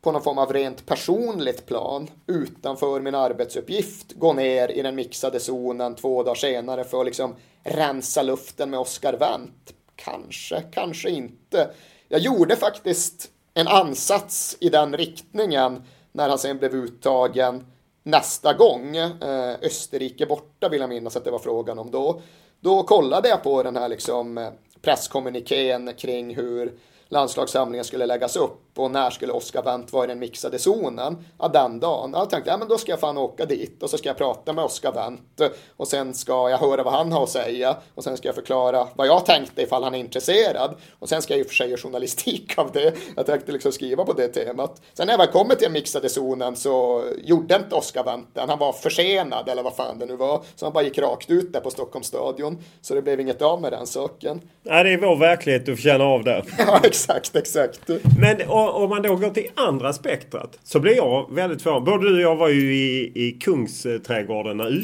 på någon form av rent personligt plan utanför min arbetsuppgift gå ner i den mixade zonen två dagar senare för att liksom rensa luften med Oscar Wendt? Kanske, kanske inte. Jag gjorde faktiskt en ansats i den riktningen när han sen blev uttagen nästa gång. Eh, Österrike borta vill jag minnas att det var frågan om då. Då kollade jag på den här liksom eh, presskommunikén kring hur landslagssamlingen skulle läggas upp och när skulle Oscar Wendt vara i den mixade zonen? Ja, den dagen. Jag tänkte, ja men då ska jag fan åka dit och så ska jag prata med Oscar Wendt och sen ska jag höra vad han har att säga och sen ska jag förklara vad jag tänkte ifall han är intresserad och sen ska jag i och för sig göra journalistik *laughs* av det. Jag tänkte liksom skriva på det temat. Sen när jag väl kommer till den mixade zonen så gjorde inte Oscar Wendt den. Han var försenad eller vad fan det nu var. Så han bara gick rakt ut där på Stockholms stadion. Så det blev inget av med den saken. Ja, det är vår verklighet du får känna av *laughs* ja, exakt, exakt. Men om man då går till andra spektrat så blir jag väldigt förvånad. Både du och jag var ju i, i Kungsträdgården när u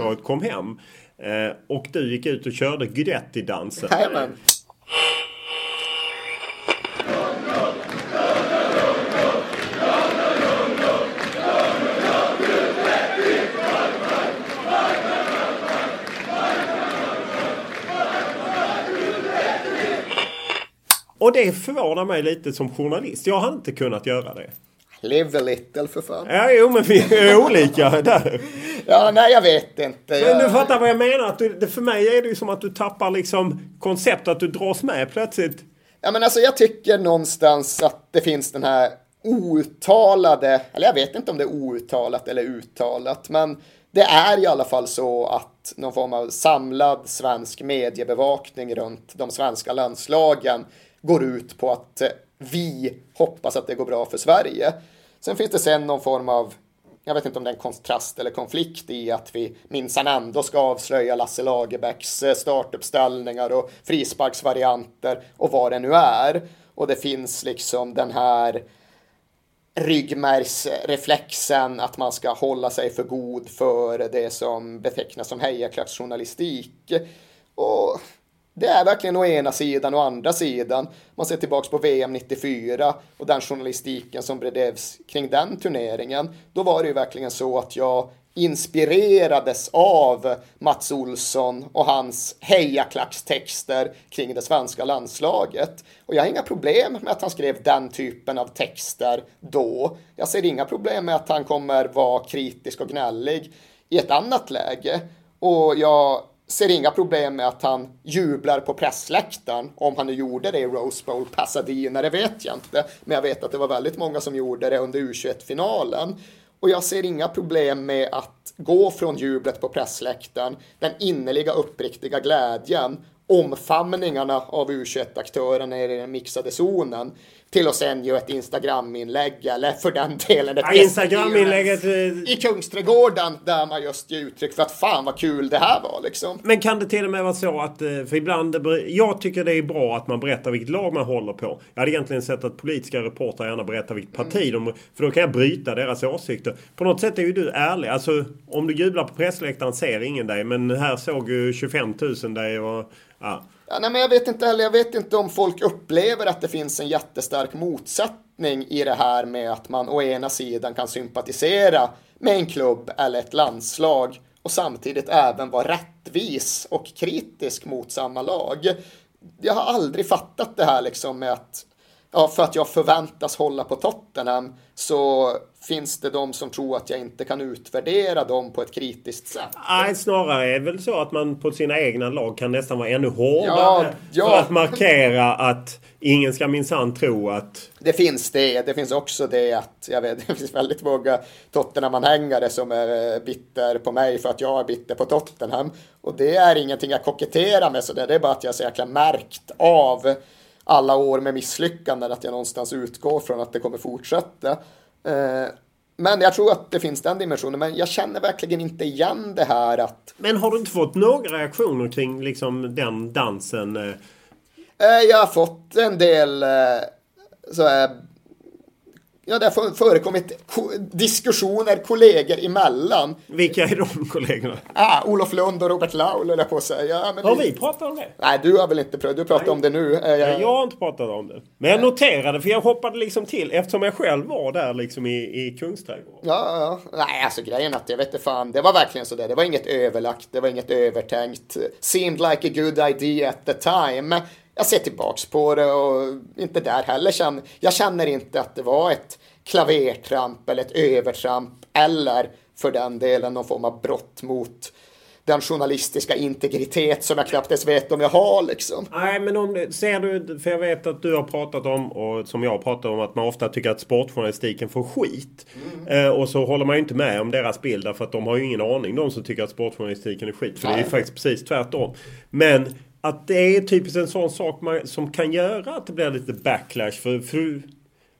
mm. kom hem. Eh, och du gick ut och körde Guidetti-dansen. Jajamän. Och det förvånar mig lite som journalist. Jag har inte kunnat göra det. Live a little för fan. Ja, jo men vi är olika där. ja, nej jag vet inte. Men du fattar vad jag menar? Att du, för mig är det ju som att du tappar liksom koncept, att du dras med plötsligt. Ja men alltså jag tycker någonstans att det finns den här outtalade, eller jag vet inte om det är outtalat eller uttalat, men det är i alla fall så att någon form av samlad svensk mediebevakning runt de svenska landslagen går ut på att eh, vi hoppas att det går bra för Sverige. Sen finns det sen någon form av, jag vet inte om det är en kontrast eller konflikt i att vi minsann ändå ska avslöja Lasse Lagerbäcks eh, startuppställningar och frisparksvarianter och vad det nu är. Och det finns liksom den här ryggmärgsreflexen att man ska hålla sig för god för det som betecknas som hejaklacksjournalistik. Och det är verkligen å ena sidan och andra sidan. Man ser tillbaks på VM 94 och den journalistiken som bedrevs kring den turneringen. Då var det ju verkligen så att jag inspirerades av Mats Olsson och hans hejaklackstexter kring det svenska landslaget. Och jag har inga problem med att han skrev den typen av texter då. Jag ser inga problem med att han kommer vara kritisk och gnällig i ett annat läge. Och jag ser inga problem med att han jublar på pressläktaren. Om han nu gjorde det i Rose Bowl, Pasadena, det vet jag inte. Men jag vet att det var väldigt många som gjorde det under U21-finalen. Och jag ser inga problem med att gå från jublet på pressläktaren, den innerliga uppriktiga glädjen, omfamningarna av U21-aktörerna i den mixade zonen till att sen göra ett Instagram-inlägg eller för den delen ett ja, Instagram-inlägget i Kungsträdgården där man just ger uttryck för att fan vad kul det här var liksom. Men kan det till och med vara så att, eh, för ibland, jag tycker det är bra att man berättar vilket lag man håller på. Jag hade egentligen sett att politiska reportrar gärna berättar vilket parti mm. de, för då kan jag bryta deras åsikter. På något sätt är ju du ärlig. Alltså om du jublar på pressläktaren ser ingen dig, men här såg ju 25 000 dig och ja. Ja, nej, men jag vet inte heller, jag vet inte om folk upplever att det finns en jättestark motsättning i det här med att man å ena sidan kan sympatisera med en klubb eller ett landslag och samtidigt även vara rättvis och kritisk mot samma lag. Jag har aldrig fattat det här liksom med att ja, för att jag förväntas hålla på Tottenham så finns det de som tror att jag inte kan utvärdera dem på ett kritiskt sätt. Nej, snarare är det väl så att man på sina egna lag kan nästan vara ännu hårdare ja, ja. för att markera att ingen ska minsann tro att... Det finns det. Det finns också det att jag vet, *laughs* det finns väldigt många Tottenham-anhängare som är eh, bitter på mig för att jag är bitter på Tottenham. Och det är ingenting jag koketterar med så det är bara att jag är så jäkla märkt av alla år med misslyckanden att jag någonstans utgår från att det kommer fortsätta. Eh, men jag tror att det finns den dimensionen. Men jag känner verkligen inte igen det här att... Men har du inte fått några reaktioner kring liksom den dansen? Eh, jag har fått en del så här, Ja, det har förekommit diskussioner kollegor emellan. Vilka är de kollegorna? Ah, Olof Lund och Robert Laul, eller på att säga. Men har vi pratat om det? Nej, du har väl inte pratat. Du pratar Nej. om det nu. Jag... Nej, jag har inte pratat om det. Men jag noterade, för jag hoppade liksom till eftersom jag själv var där liksom i, i Kungsträdgården. Ja, ja. Nej, alltså grejen att jag vet inte fan. Det var verkligen så där. Det var inget överlagt. Det var inget övertänkt. Seemed like a good idea at the time jag ser tillbaks på det och inte där heller känner, jag känner inte att det var ett klavertramp eller ett övertramp eller för den delen någon form av brott mot den journalistiska integritet som jag knappt ens vet om jag har liksom. Nej, men om ser du, för jag vet att du har pratat om och som jag pratar om att man ofta tycker att sportjournalistiken får skit. Mm. Eh, och så håller man ju inte med om deras bild därför att de har ju ingen aning de som tycker att sportjournalistiken är skit. För Nej. det är ju faktiskt precis tvärtom. Men att det är typiskt en sån sak man, som kan göra att det blir lite backlash. För, för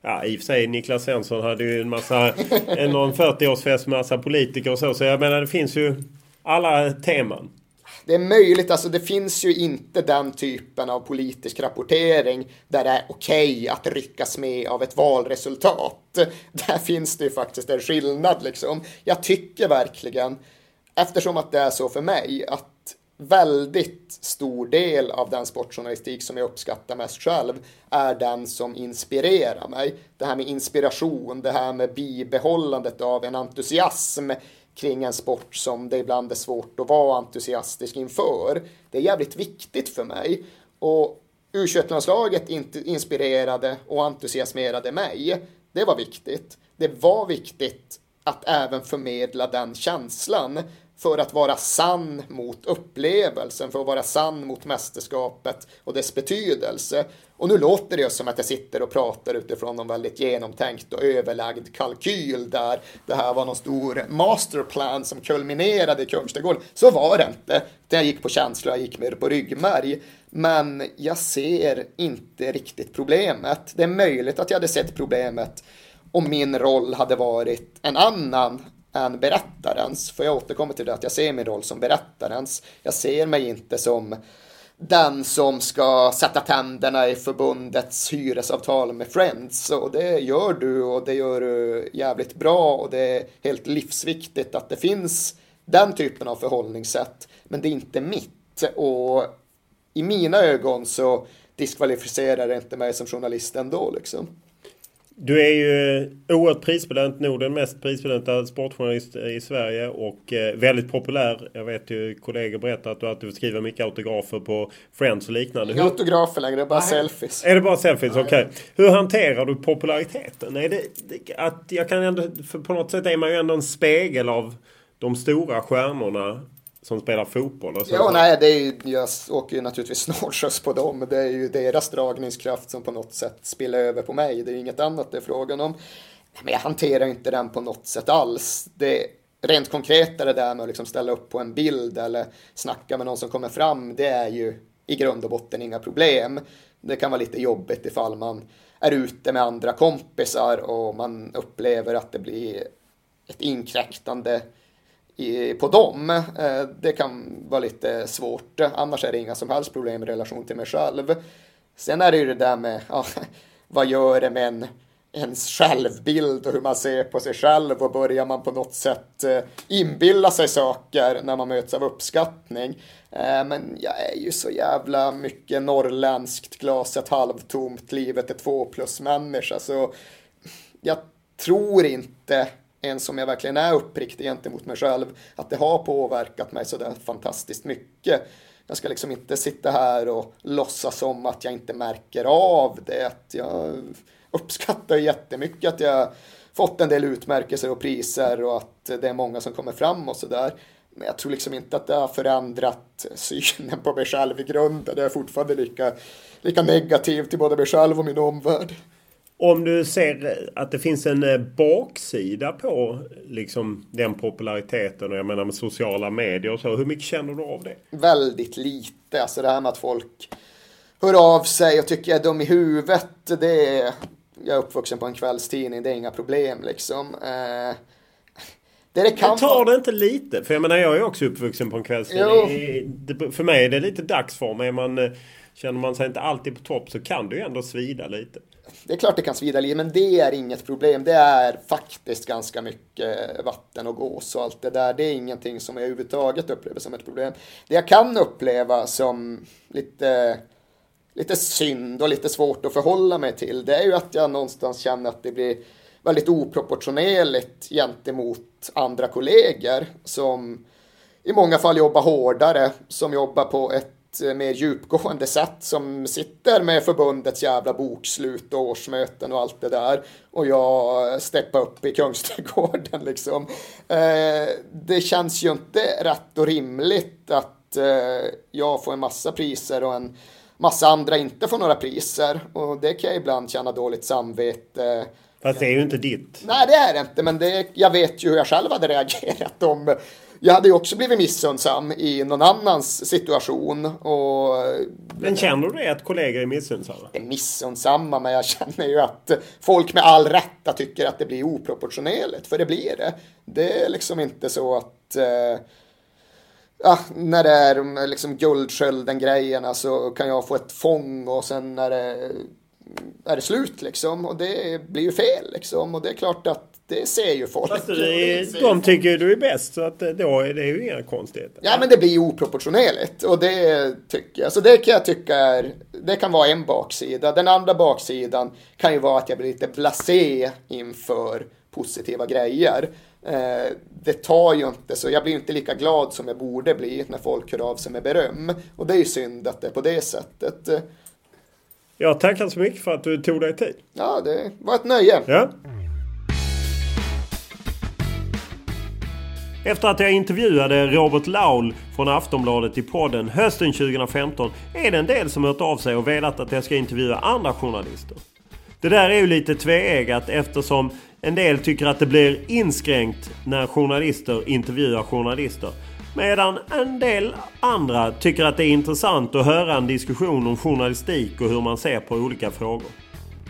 Ja, i och för sig Niklas Svensson hade ju en massa, någon 40-årsfest med massa politiker och så. Så jag menar det finns ju alla teman. Det är möjligt, alltså det finns ju inte den typen av politisk rapportering där det är okej okay att ryckas med av ett valresultat. Där finns det ju faktiskt en skillnad liksom. Jag tycker verkligen, eftersom att det är så för mig, att väldigt stor del av den sportjournalistik som jag uppskattar mest själv är den som inspirerar mig. Det här med inspiration, det här med bibehållandet av en entusiasm kring en sport som det ibland är svårt att vara entusiastisk inför. Det är jävligt viktigt för mig. Och U21-landslaget inspirerade och entusiasmerade mig. Det var viktigt. Det var viktigt att även förmedla den känslan för att vara sann mot upplevelsen, för att vara sann mot mästerskapet och dess betydelse. Och nu låter det ju som att jag sitter och pratar utifrån någon väldigt genomtänkt och överlagd kalkyl där det här var någon stor masterplan som kulminerade i Kungsträdgården. Så var det inte. Jag gick på känsla, jag gick mer på ryggmärg. Men jag ser inte riktigt problemet. Det är möjligt att jag hade sett problemet om min roll hade varit en annan än berättarens. För jag återkommer till det att jag ser min roll som berättarens. Jag ser mig inte som den som ska sätta tänderna i förbundets hyresavtal med Friends. Och det gör du och det gör du jävligt bra och det är helt livsviktigt att det finns den typen av förhållningssätt. Men det är inte mitt. Och i mina ögon så diskvalificerar det inte mig som journalist ändå liksom. Du är ju oerhört prisbelönt, nog den mest prisbelönta sportjournalist i Sverige och eh, väldigt populär. Jag vet ju kollegor berättar att du alltid skriver mycket autografer på Friends och liknande. Inga autografer längre, det är bara Nej. selfies. Är det bara selfies? Okej. Okay. Hur hanterar du populariteten? Är det, att jag kan ändå, för på något sätt är man ju ändå en spegel av de stora stjärnorna som spelar fotboll. Och så. Ja, nej, det är ju, jag åker ju naturligtvis *laughs* snålskjuts på dem. Det är ju deras dragningskraft som på något sätt spiller över på mig. Det är ju inget annat det är frågan om. Men jag hanterar inte den på något sätt alls. Det rent är det där med att liksom ställa upp på en bild eller snacka med någon som kommer fram, det är ju i grund och botten inga problem. Det kan vara lite jobbigt ifall man är ute med andra kompisar och man upplever att det blir ett inkräktande i, på dem. Eh, det kan vara lite svårt. Annars är det inga som helst problem i relation till mig själv. Sen är det ju det där med ja, *laughs* vad gör det med en ens självbild och hur man ser på sig själv och börjar man på något sätt eh, inbilla sig saker när man möts av uppskattning. Eh, men jag är ju så jävla mycket norrländskt, glaset halvtomt, livet är två plus människa så jag tror inte ens om jag verkligen är uppriktig gentemot mig själv, att det har påverkat mig så där fantastiskt mycket. Jag ska liksom inte sitta här och låtsas som att jag inte märker av det. Jag uppskattar jättemycket att jag fått en del utmärkelser och priser och att det är många som kommer fram och sådär. Men jag tror liksom inte att det har förändrat synen på mig själv i grunden. Jag är fortfarande lika, lika negativ till både mig själv och min omvärld. Om du ser att det finns en eh, baksida på liksom, den populariteten och jag menar med sociala medier och så. Hur mycket känner du av det? Väldigt lite. Alltså det här med att folk hör av sig och tycker jag är dum i huvudet. Det är, jag är uppvuxen på en kvällstidning, det är inga problem liksom. Eh, det det kan tar det inte lite? För jag menar jag är också uppvuxen på en kvällstidning. För mig är det lite dagsform. Är man, eh, känner man sig inte alltid på topp så kan det ju ändå svida lite. Det är klart det kan svida lite, men det är inget problem. Det är faktiskt ganska mycket vatten och gås och allt det där. Det är ingenting som jag överhuvudtaget upplever som ett problem. Det jag kan uppleva som lite, lite synd och lite svårt att förhålla mig till, det är ju att jag någonstans känner att det blir väldigt oproportionerligt gentemot andra kollegor som i många fall jobbar hårdare, som jobbar på ett mer djupgående sätt som sitter med förbundets jävla bokslut och årsmöten och allt det där. Och jag steppar upp i Kungsträdgården *laughs* liksom. Eh, det känns ju inte rätt och rimligt att eh, jag får en massa priser och en massa andra inte får några priser. Och det kan jag ibland känna dåligt samvete Fast det är ju inte ditt. Nej, det är det inte. Men det, jag vet ju hur jag själv hade reagerat om jag hade ju också blivit missundsam i någon annans situation. Och, men känner du att kollegor är missunnsamma? Är missunnsamma, men jag känner ju att folk med all rätta tycker att det blir oproportionerligt. För det blir det. Det är liksom inte så att eh, ja, när det är liksom guldskölden-grejerna så kan jag få ett fång och sen när det är det slut liksom. Och det blir ju fel liksom. Och det är klart att det ser ju folk. Fast är, de tycker du är bäst så att då är det ju inga konstigheter. Ja men det blir oproportionerligt och det tycker jag. Så det kan jag tycka är, det kan vara en baksida. Den andra baksidan kan ju vara att jag blir lite blasé inför positiva grejer. Eh, det tar ju inte så, jag blir inte lika glad som jag borde bli när folk hör av sig med beröm. Och det är ju synd att det är på det sättet. Jag tackar så mycket för att du tog dig tid. Ja, det var ett nöje. Ja. Efter att jag intervjuade Robert Laul från Aftonbladet i podden hösten 2015 är det en del som hört av sig och velat att jag ska intervjua andra journalister. Det där är ju lite tveeggat eftersom en del tycker att det blir inskränkt när journalister intervjuar journalister. Medan en del andra tycker att det är intressant att höra en diskussion om journalistik och hur man ser på olika frågor.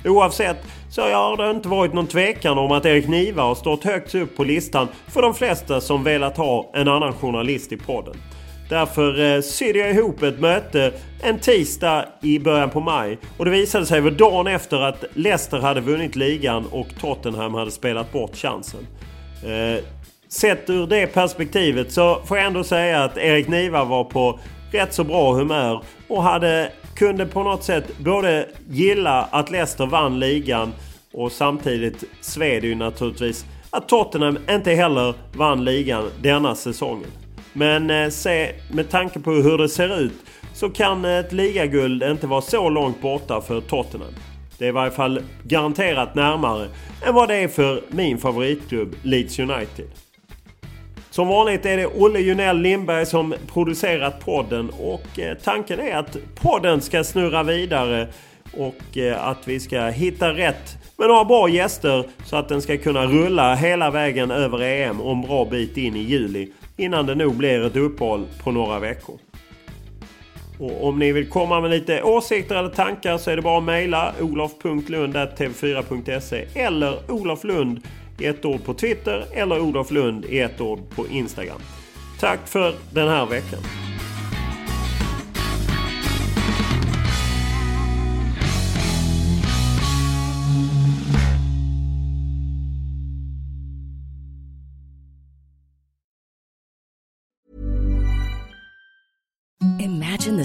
Oavsett så har det inte varit någon tvekan om att Erik Niva har stått högt upp på listan för de flesta som velat ha en annan journalist i podden. Därför eh, sydde jag ihop ett möte en tisdag i början på maj. Och det visade sig vara dagen efter att Leicester hade vunnit ligan och Tottenham hade spelat bort chansen. Eh, sett ur det perspektivet så får jag ändå säga att Erik Niva var på rätt så bra humör och hade kunde på något sätt både gilla att Leicester vann ligan och samtidigt sved ju naturligtvis att Tottenham inte heller vann ligan denna säsongen. Men eh, se, med tanke på hur det ser ut så kan ett ligaguld inte vara så långt borta för Tottenham. Det är i varje fall garanterat närmare än vad det är för min favoritklubb Leeds United. Som vanligt är det Olle Junell Lindberg som producerat podden och eh, tanken är att podden ska snurra vidare och eh, att vi ska hitta rätt med några bra gäster så att den ska kunna rulla hela vägen över EM och en bra bit in i juli innan det nog blir ett uppehåll på några veckor. Och om ni vill komma med lite åsikter eller tankar så är det bara att mejla olof.lund.tv4.se eller oloflund i ett ord på Twitter eller Olof Lund i ett ord på Instagram. Tack för den här veckan. Imagine the